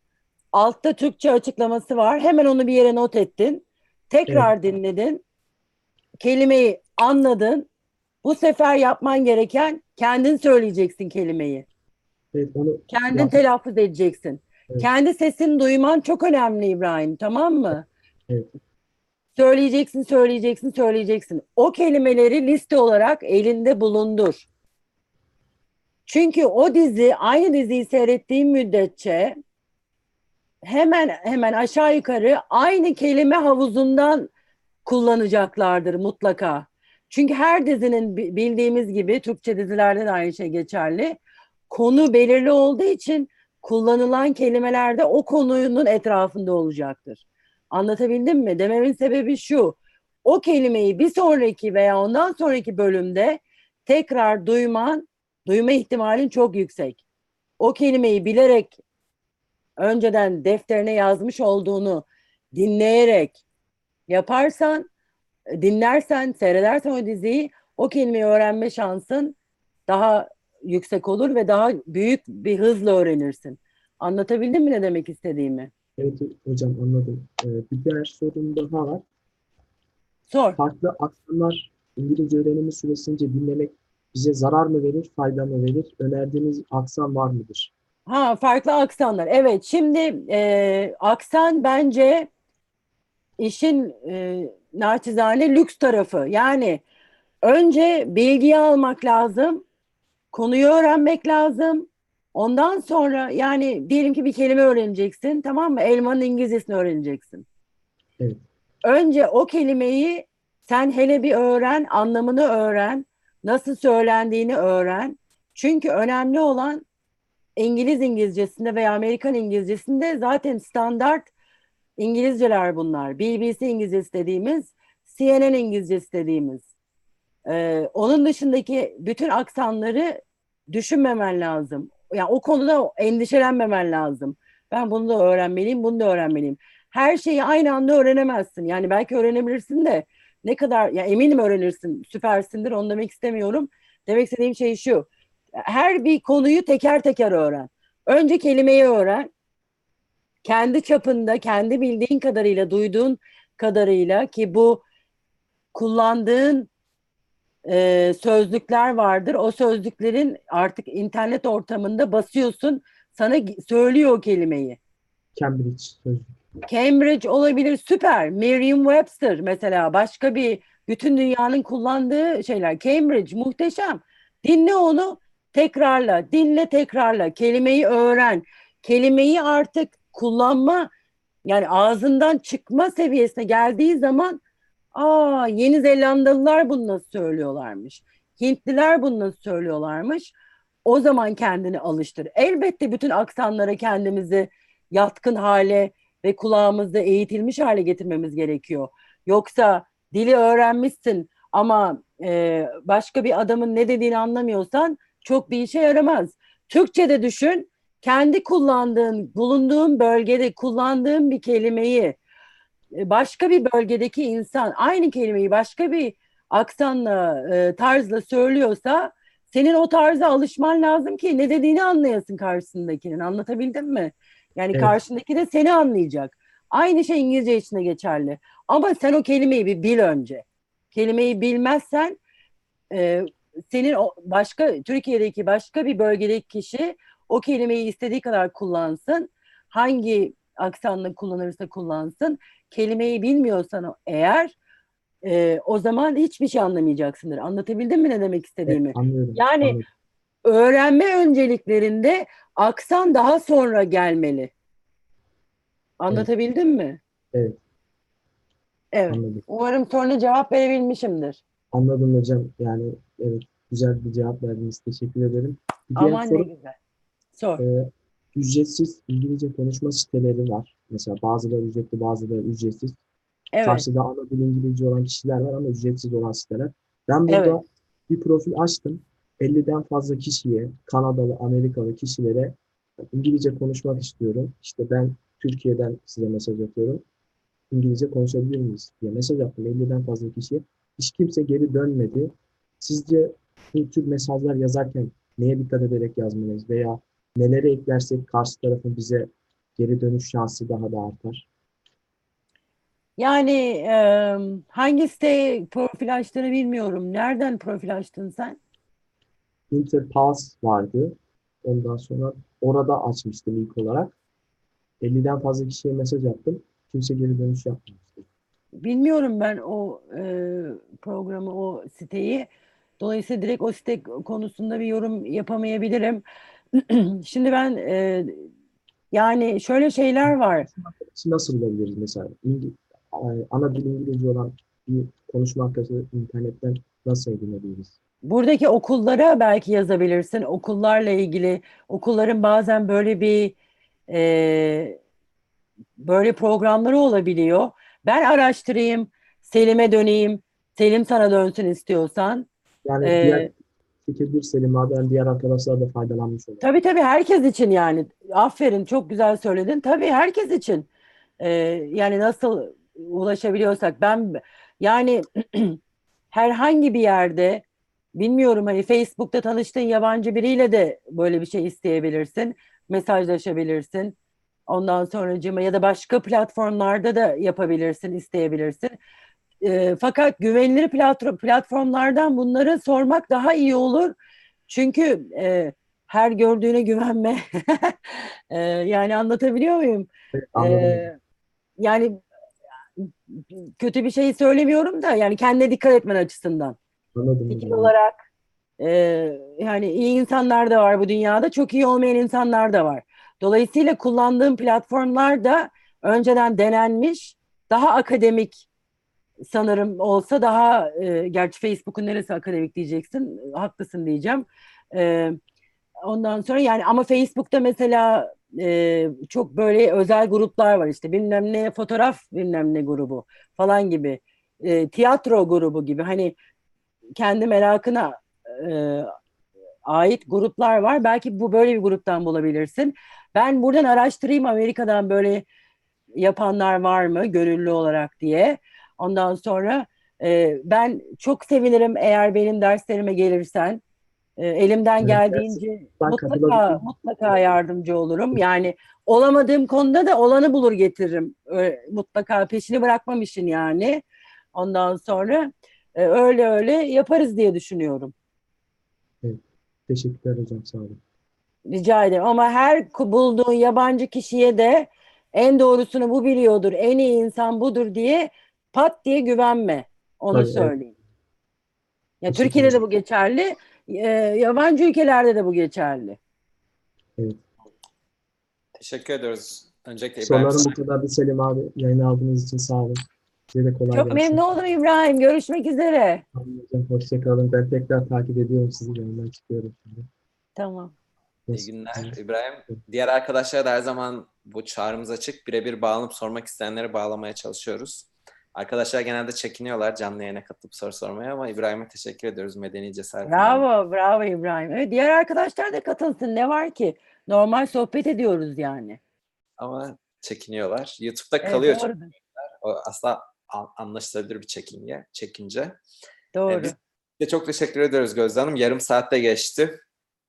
Altta Türkçe açıklaması var. Hemen onu bir yere not ettin. Tekrar dinledin. Kelimeyi anladın. Bu sefer yapman gereken kendin söyleyeceksin kelimeyi. Evet, onu Kendin Yap- telaffuz edeceksin. Evet. Kendi sesini duyman çok önemli İbrahim, tamam mı? Evet. Söyleyeceksin, söyleyeceksin, söyleyeceksin. O kelimeleri liste olarak elinde bulundur. Çünkü o dizi, aynı diziyi seyrettiğin müddetçe hemen hemen aşağı yukarı aynı kelime havuzundan kullanacaklardır mutlaka. Çünkü her dizinin bi- bildiğimiz gibi Türkçe dizilerde de aynı şey geçerli. Konu belirli olduğu için kullanılan kelimeler de o konunun etrafında olacaktır. Anlatabildim mi? Dememin sebebi şu. O kelimeyi bir sonraki veya ondan sonraki bölümde tekrar duyman, duyma ihtimalin çok yüksek. O kelimeyi bilerek önceden defterine yazmış olduğunu dinleyerek yaparsan, dinlersen, seyredersen o diziyi o kelimeyi öğrenme şansın daha yüksek olur ve daha büyük bir hızla öğrenirsin. Anlatabildim mi ne demek istediğimi? Evet hocam anladım. Ee, bir diğer sorum daha var. Sor. Farklı aksanlar İngilizce öğrenimi süresince dinlemek bize zarar mı verir, fayda mı verir? Önerdiğiniz aksan var mıdır? Ha farklı aksanlar. Evet şimdi e, aksan bence işin e, naçizane lüks tarafı. Yani önce bilgiyi almak lazım. Konuyu öğrenmek lazım. Ondan sonra yani diyelim ki bir kelime öğreneceksin tamam mı? Elmanın İngilizcesini öğreneceksin. Evet. Önce o kelimeyi sen hele bir öğren, anlamını öğren, nasıl söylendiğini öğren. Çünkü önemli olan İngiliz İngilizcesinde veya Amerikan İngilizcesinde zaten standart İngilizceler bunlar. BBC İngilizcesi dediğimiz, CNN İngilizcesi dediğimiz. Ee, onun dışındaki bütün aksanları düşünmemen lazım. Yani o konuda endişelenmemen lazım. Ben bunu da öğrenmeliyim, bunu da öğrenmeliyim. Her şeyi aynı anda öğrenemezsin. Yani belki öğrenebilirsin de ne kadar, ya eminim öğrenirsin, süpersindir onu demek istemiyorum. Demek istediğim şey şu. Her bir konuyu teker teker öğren. Önce kelimeyi öğren. Kendi çapında, kendi bildiğin kadarıyla, duyduğun kadarıyla ki bu kullandığın e, sözlükler vardır. O sözlüklerin artık internet ortamında basıyorsun. Sana söylüyor o kelimeyi. Cambridge sözlük. Cambridge olabilir süper. Merriam-Webster mesela başka bir bütün dünyanın kullandığı şeyler. Cambridge muhteşem. Dinle onu tekrarla. Dinle tekrarla. Kelimeyi öğren. Kelimeyi artık kullanma yani ağzından çıkma seviyesine geldiği zaman aa Yeni Zelandalılar bunu nasıl söylüyorlarmış. Hintliler bunu nasıl söylüyorlarmış. O zaman kendini alıştır. Elbette bütün aksanlara kendimizi yatkın hale ve kulağımızda eğitilmiş hale getirmemiz gerekiyor. Yoksa dili öğrenmişsin ama e, başka bir adamın ne dediğini anlamıyorsan çok bir işe yaramaz. Türkçe'de düşün, kendi kullandığın, bulunduğun bölgede kullandığın bir kelimeyi e, başka bir bölgedeki insan aynı kelimeyi başka bir aksanla, e, tarzla söylüyorsa senin o tarza alışman lazım ki ne dediğini anlayasın karşısındakinin. Anlatabildim mi? Yani Evet. karşındaki de seni anlayacak. Aynı şey İngilizce için de geçerli. Ama sen o kelimeyi bir bil önce. Kelimeyi bilmezsen e, senin o başka Türkiye'deki başka bir bölgedeki kişi o kelimeyi istediği kadar kullansın. Hangi aksanla kullanırsa kullansın. Kelimeyi bilmiyorsan eğer e, o zaman hiçbir şey anlamayacaksındır. Anlatabildim mi ne demek istediğimi? Evet, anlıyorum. Yani- anlıyorum. öğrenme önceliklerinde aksan daha sonra gelmeli. Anlatabildim mi? Evet. Evet. Anladım. Umarım soruna cevap verebilmişimdir. Anladım hocam. Yani evet güzel bir cevap verdiniz. Teşekkür ederim. Bir Aman ne soru güzel. Sor. e, ücretsiz İngilizce konuşma siteleri var. Mesela bazıları ücretli bazıları ücretsiz. Evet. Karşıda ana dil İngilizce olan kişiler var ama ücretsiz olan siteler. Ben burada Evet. bir profil açtım. 50'den fazla kişiye, Kanadalı, Amerikalı kişilere İngilizce konuşmak istiyorum. İşte ben Türkiye'den size mesaj atıyorum. İngilizce konuşabilir miyiz diye mesaj attım 50'den fazla kişiye. Hiç kimse geri dönmedi. Sizce bu tür mesajlar yazarken neye dikkat ederek yazmalıyız veya neleri eklersek karşı tarafın bize geri dönüş şansı daha da artar? Yani e, hangi siteye profil açtığını bilmiyorum. Nereden profil açtın sen? Interpass vardı. Ondan sonra orada açmıştım ilk olarak. 50'den fazla kişiye mesaj attım. Kimse geri dönüş yapmamıştı. Bilmiyorum ben o e, programı, o siteyi. Dolayısıyla direkt o site konusunda bir yorum yapamayabilirim. Şimdi ben e, yani şöyle şeyler var. Nasıl bulabiliriz mesela? İngi- ana dil İngilizce olan bir konuşma arkadaşı internetten nasıl edinebiliriz? Buradaki okullara belki yazabilirsin. Okullarla ilgili okulların bazen böyle bir e, böyle programları olabiliyor. Ben araştırayım, Selim'e döneyim. Selim sana dönsün istiyorsan. Yani Ee, diğer fikir Selim abi yani diğer arkadaşlar da faydalanmış olur. Tabii tabii herkes için yani. Aferin çok güzel söyledin. Tabii herkes için. Ee, yani nasıl ulaşabiliyorsak ben yani herhangi bir yerde bilmiyorum hani Facebook'ta tanıştığın yabancı biriyle de böyle bir şey isteyebilirsin. Mesajlaşabilirsin. Ondan sonracığıma ya da başka platformlarda da yapabilirsin, isteyebilirsin. Ee, fakat güvenilir platform, platformlardan bunları sormak daha iyi olur. Çünkü e, her gördüğüne güvenme. Ee, yani anlatabiliyor muyum? Evet, anladım. Ee, yani kötü bir şey söylemiyorum da yani kendine dikkat etmen açısından. Anladım Fikir hocam. olarak e, yani iyi insanlar da var bu dünyada, çok iyi olmayan insanlar da var. Dolayısıyla kullandığım platformlar da önceden denenmiş, daha akademik sanırım olsa daha e, gerçi Facebook'un neresi akademik diyeceksin, haklısın diyeceğim. E, ondan sonra yani ama Facebook'ta mesela e, çok böyle özel gruplar var işte bilmem ne fotoğraf bilmem ne grubu falan gibi e, tiyatro grubu gibi hani kendi merakına e, ait gruplar var. Belki bu böyle bir gruptan bulabilirsin. Ben buradan araştırayım Amerika'dan böyle yapanlar var mı gönüllü olarak diye. Ondan sonra e, ben çok sevinirim eğer benim derslerime gelirsen. E, elimden Evet, geldiğince Ben mutlaka mutlaka yardımcı olurum. Yani olamadığım konuda da olanı bulur getiririm. Öyle, mutlaka peşini bırakmam işin yani. Ondan sonra e, öyle öyle yaparız diye düşünüyorum. Teşekkürler hocam sağ olun. Rica ederim. Ama her bulduğun yabancı kişiye de en doğrusunu bu biliyordur, en iyi insan budur diye pat diye güvenme. Onu Tabii, evet. söyleyeyim. Ya Türkiye'de de bu geçerli, e, yabancı ülkelerde de bu geçerli. Teşekkür ediyoruz. Öncelikle İbrahim Sorularım bu kadardı Selim abi. Yayını aldığınız için sağ olun. Size de kolay Çok gelsin. memnun oldum İbrahim. Görüşmek üzere. Tamam hocam hoşçakalın. Ben tekrar takip ediyorum sizi. Yayından çıkıyorum şimdi. Tamam. İyi günler İbrahim. Diğer arkadaşlara da her zaman bu çağrımız açık. Birebir bağlanıp sormak isteyenleri bağlamaya çalışıyoruz. Arkadaşlar genelde çekiniyorlar canlı yayına katılıp soru sormaya ama İbrahim'e teşekkür ediyoruz medeni cesaretinden. Bravo, bravo İbrahim. Evet, diğer arkadaşlar da katılsın. Ne var ki? Normal sohbet ediyoruz yani. Ama çekiniyorlar. YouTube'da Evet, kalıyor. doğru. O asla an- anlaşılabilir bir çekince. çekince. Doğru. Ee, biz de çok teşekkür ediyoruz Gözde Hanım. Yarım saatte geçti.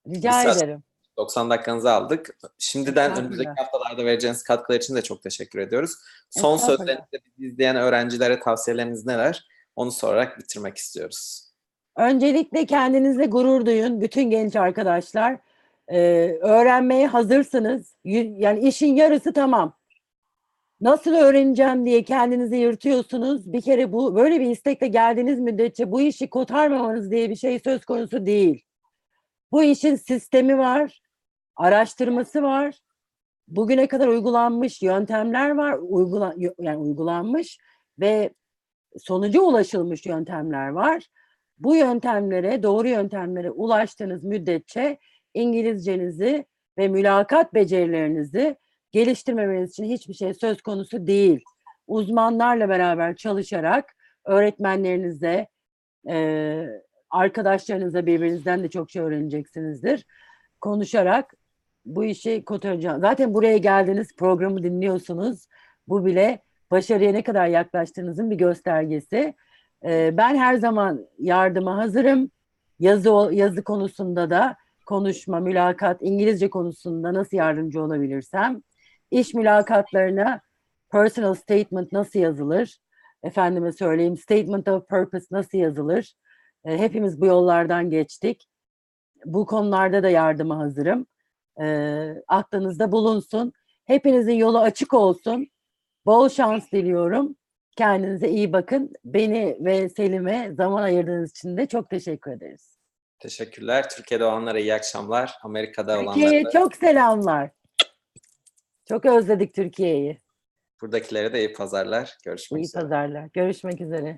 Rica bir ederim. 90 dakikanızı aldık. Şimdiden Estağfurullah. önümüzdeki haftalarda vereceğiniz katkılar için de çok teşekkür ediyoruz. Son sözlerinizde bizi izleyen öğrencilere tavsiyeleriniz neler? Onu sorarak bitirmek istiyoruz. Öncelikle kendinizle gurur duyun bütün genç arkadaşlar. Ee, öğrenmeye hazırsınız. Yani işin yarısı tamam. Nasıl öğreneceğim diye kendinizi yırtıyorsunuz. Bir kere bu böyle bir istekle geldiğiniz müddetçe bu işi kotarmamanız diye bir şey söz konusu değil. Bu işin sistemi var, araştırması var. Bugüne kadar uygulanmış yöntemler var, uygula, yani uygulanmış ve sonuca ulaşılmış yöntemler var. Bu yöntemlere, doğru yöntemlere ulaştığınız müddetçe İngilizcenizi ve mülakat becerilerinizi geliştirmemeniz için hiçbir şey söz konusu değil. Uzmanlarla beraber çalışarak öğretmenlerinize, eee arkadaşlarınıza birbirinizden de çok şey öğreneceksinizdir. Konuşarak bu işi kotaracağım. Zaten buraya geldiniz, programı dinliyorsunuz. Bu bile başarıya ne kadar yaklaştığınızın bir göstergesi. Ee, ben her zaman yardıma hazırım. Yazı yazı konusunda da konuşma, mülakat, İngilizce konusunda nasıl yardımcı olabilirsem. İş mülakatlarına personal statement nasıl yazılır? Efendime söyleyeyim, statement of purpose nasıl yazılır? Ee, hepimiz bu yollardan geçtik. Bu konularda da yardıma hazırım. Ee, aklınızda bulunsun. Hepinizin yolu açık olsun. Bol şans diliyorum. Kendinize iyi bakın. Beni ve Selim'e zaman ayırdığınız için de çok teşekkür ederiz. Teşekkürler. Türkiye'de olanlara iyi akşamlar. Amerika'da olanlara Türkiye'ye çok selamlar. Çok özledik Türkiye'yi. buradakilere de iyi pazarlar. Görüşmek İyi üzere. pazarlar. Görüşmek üzere.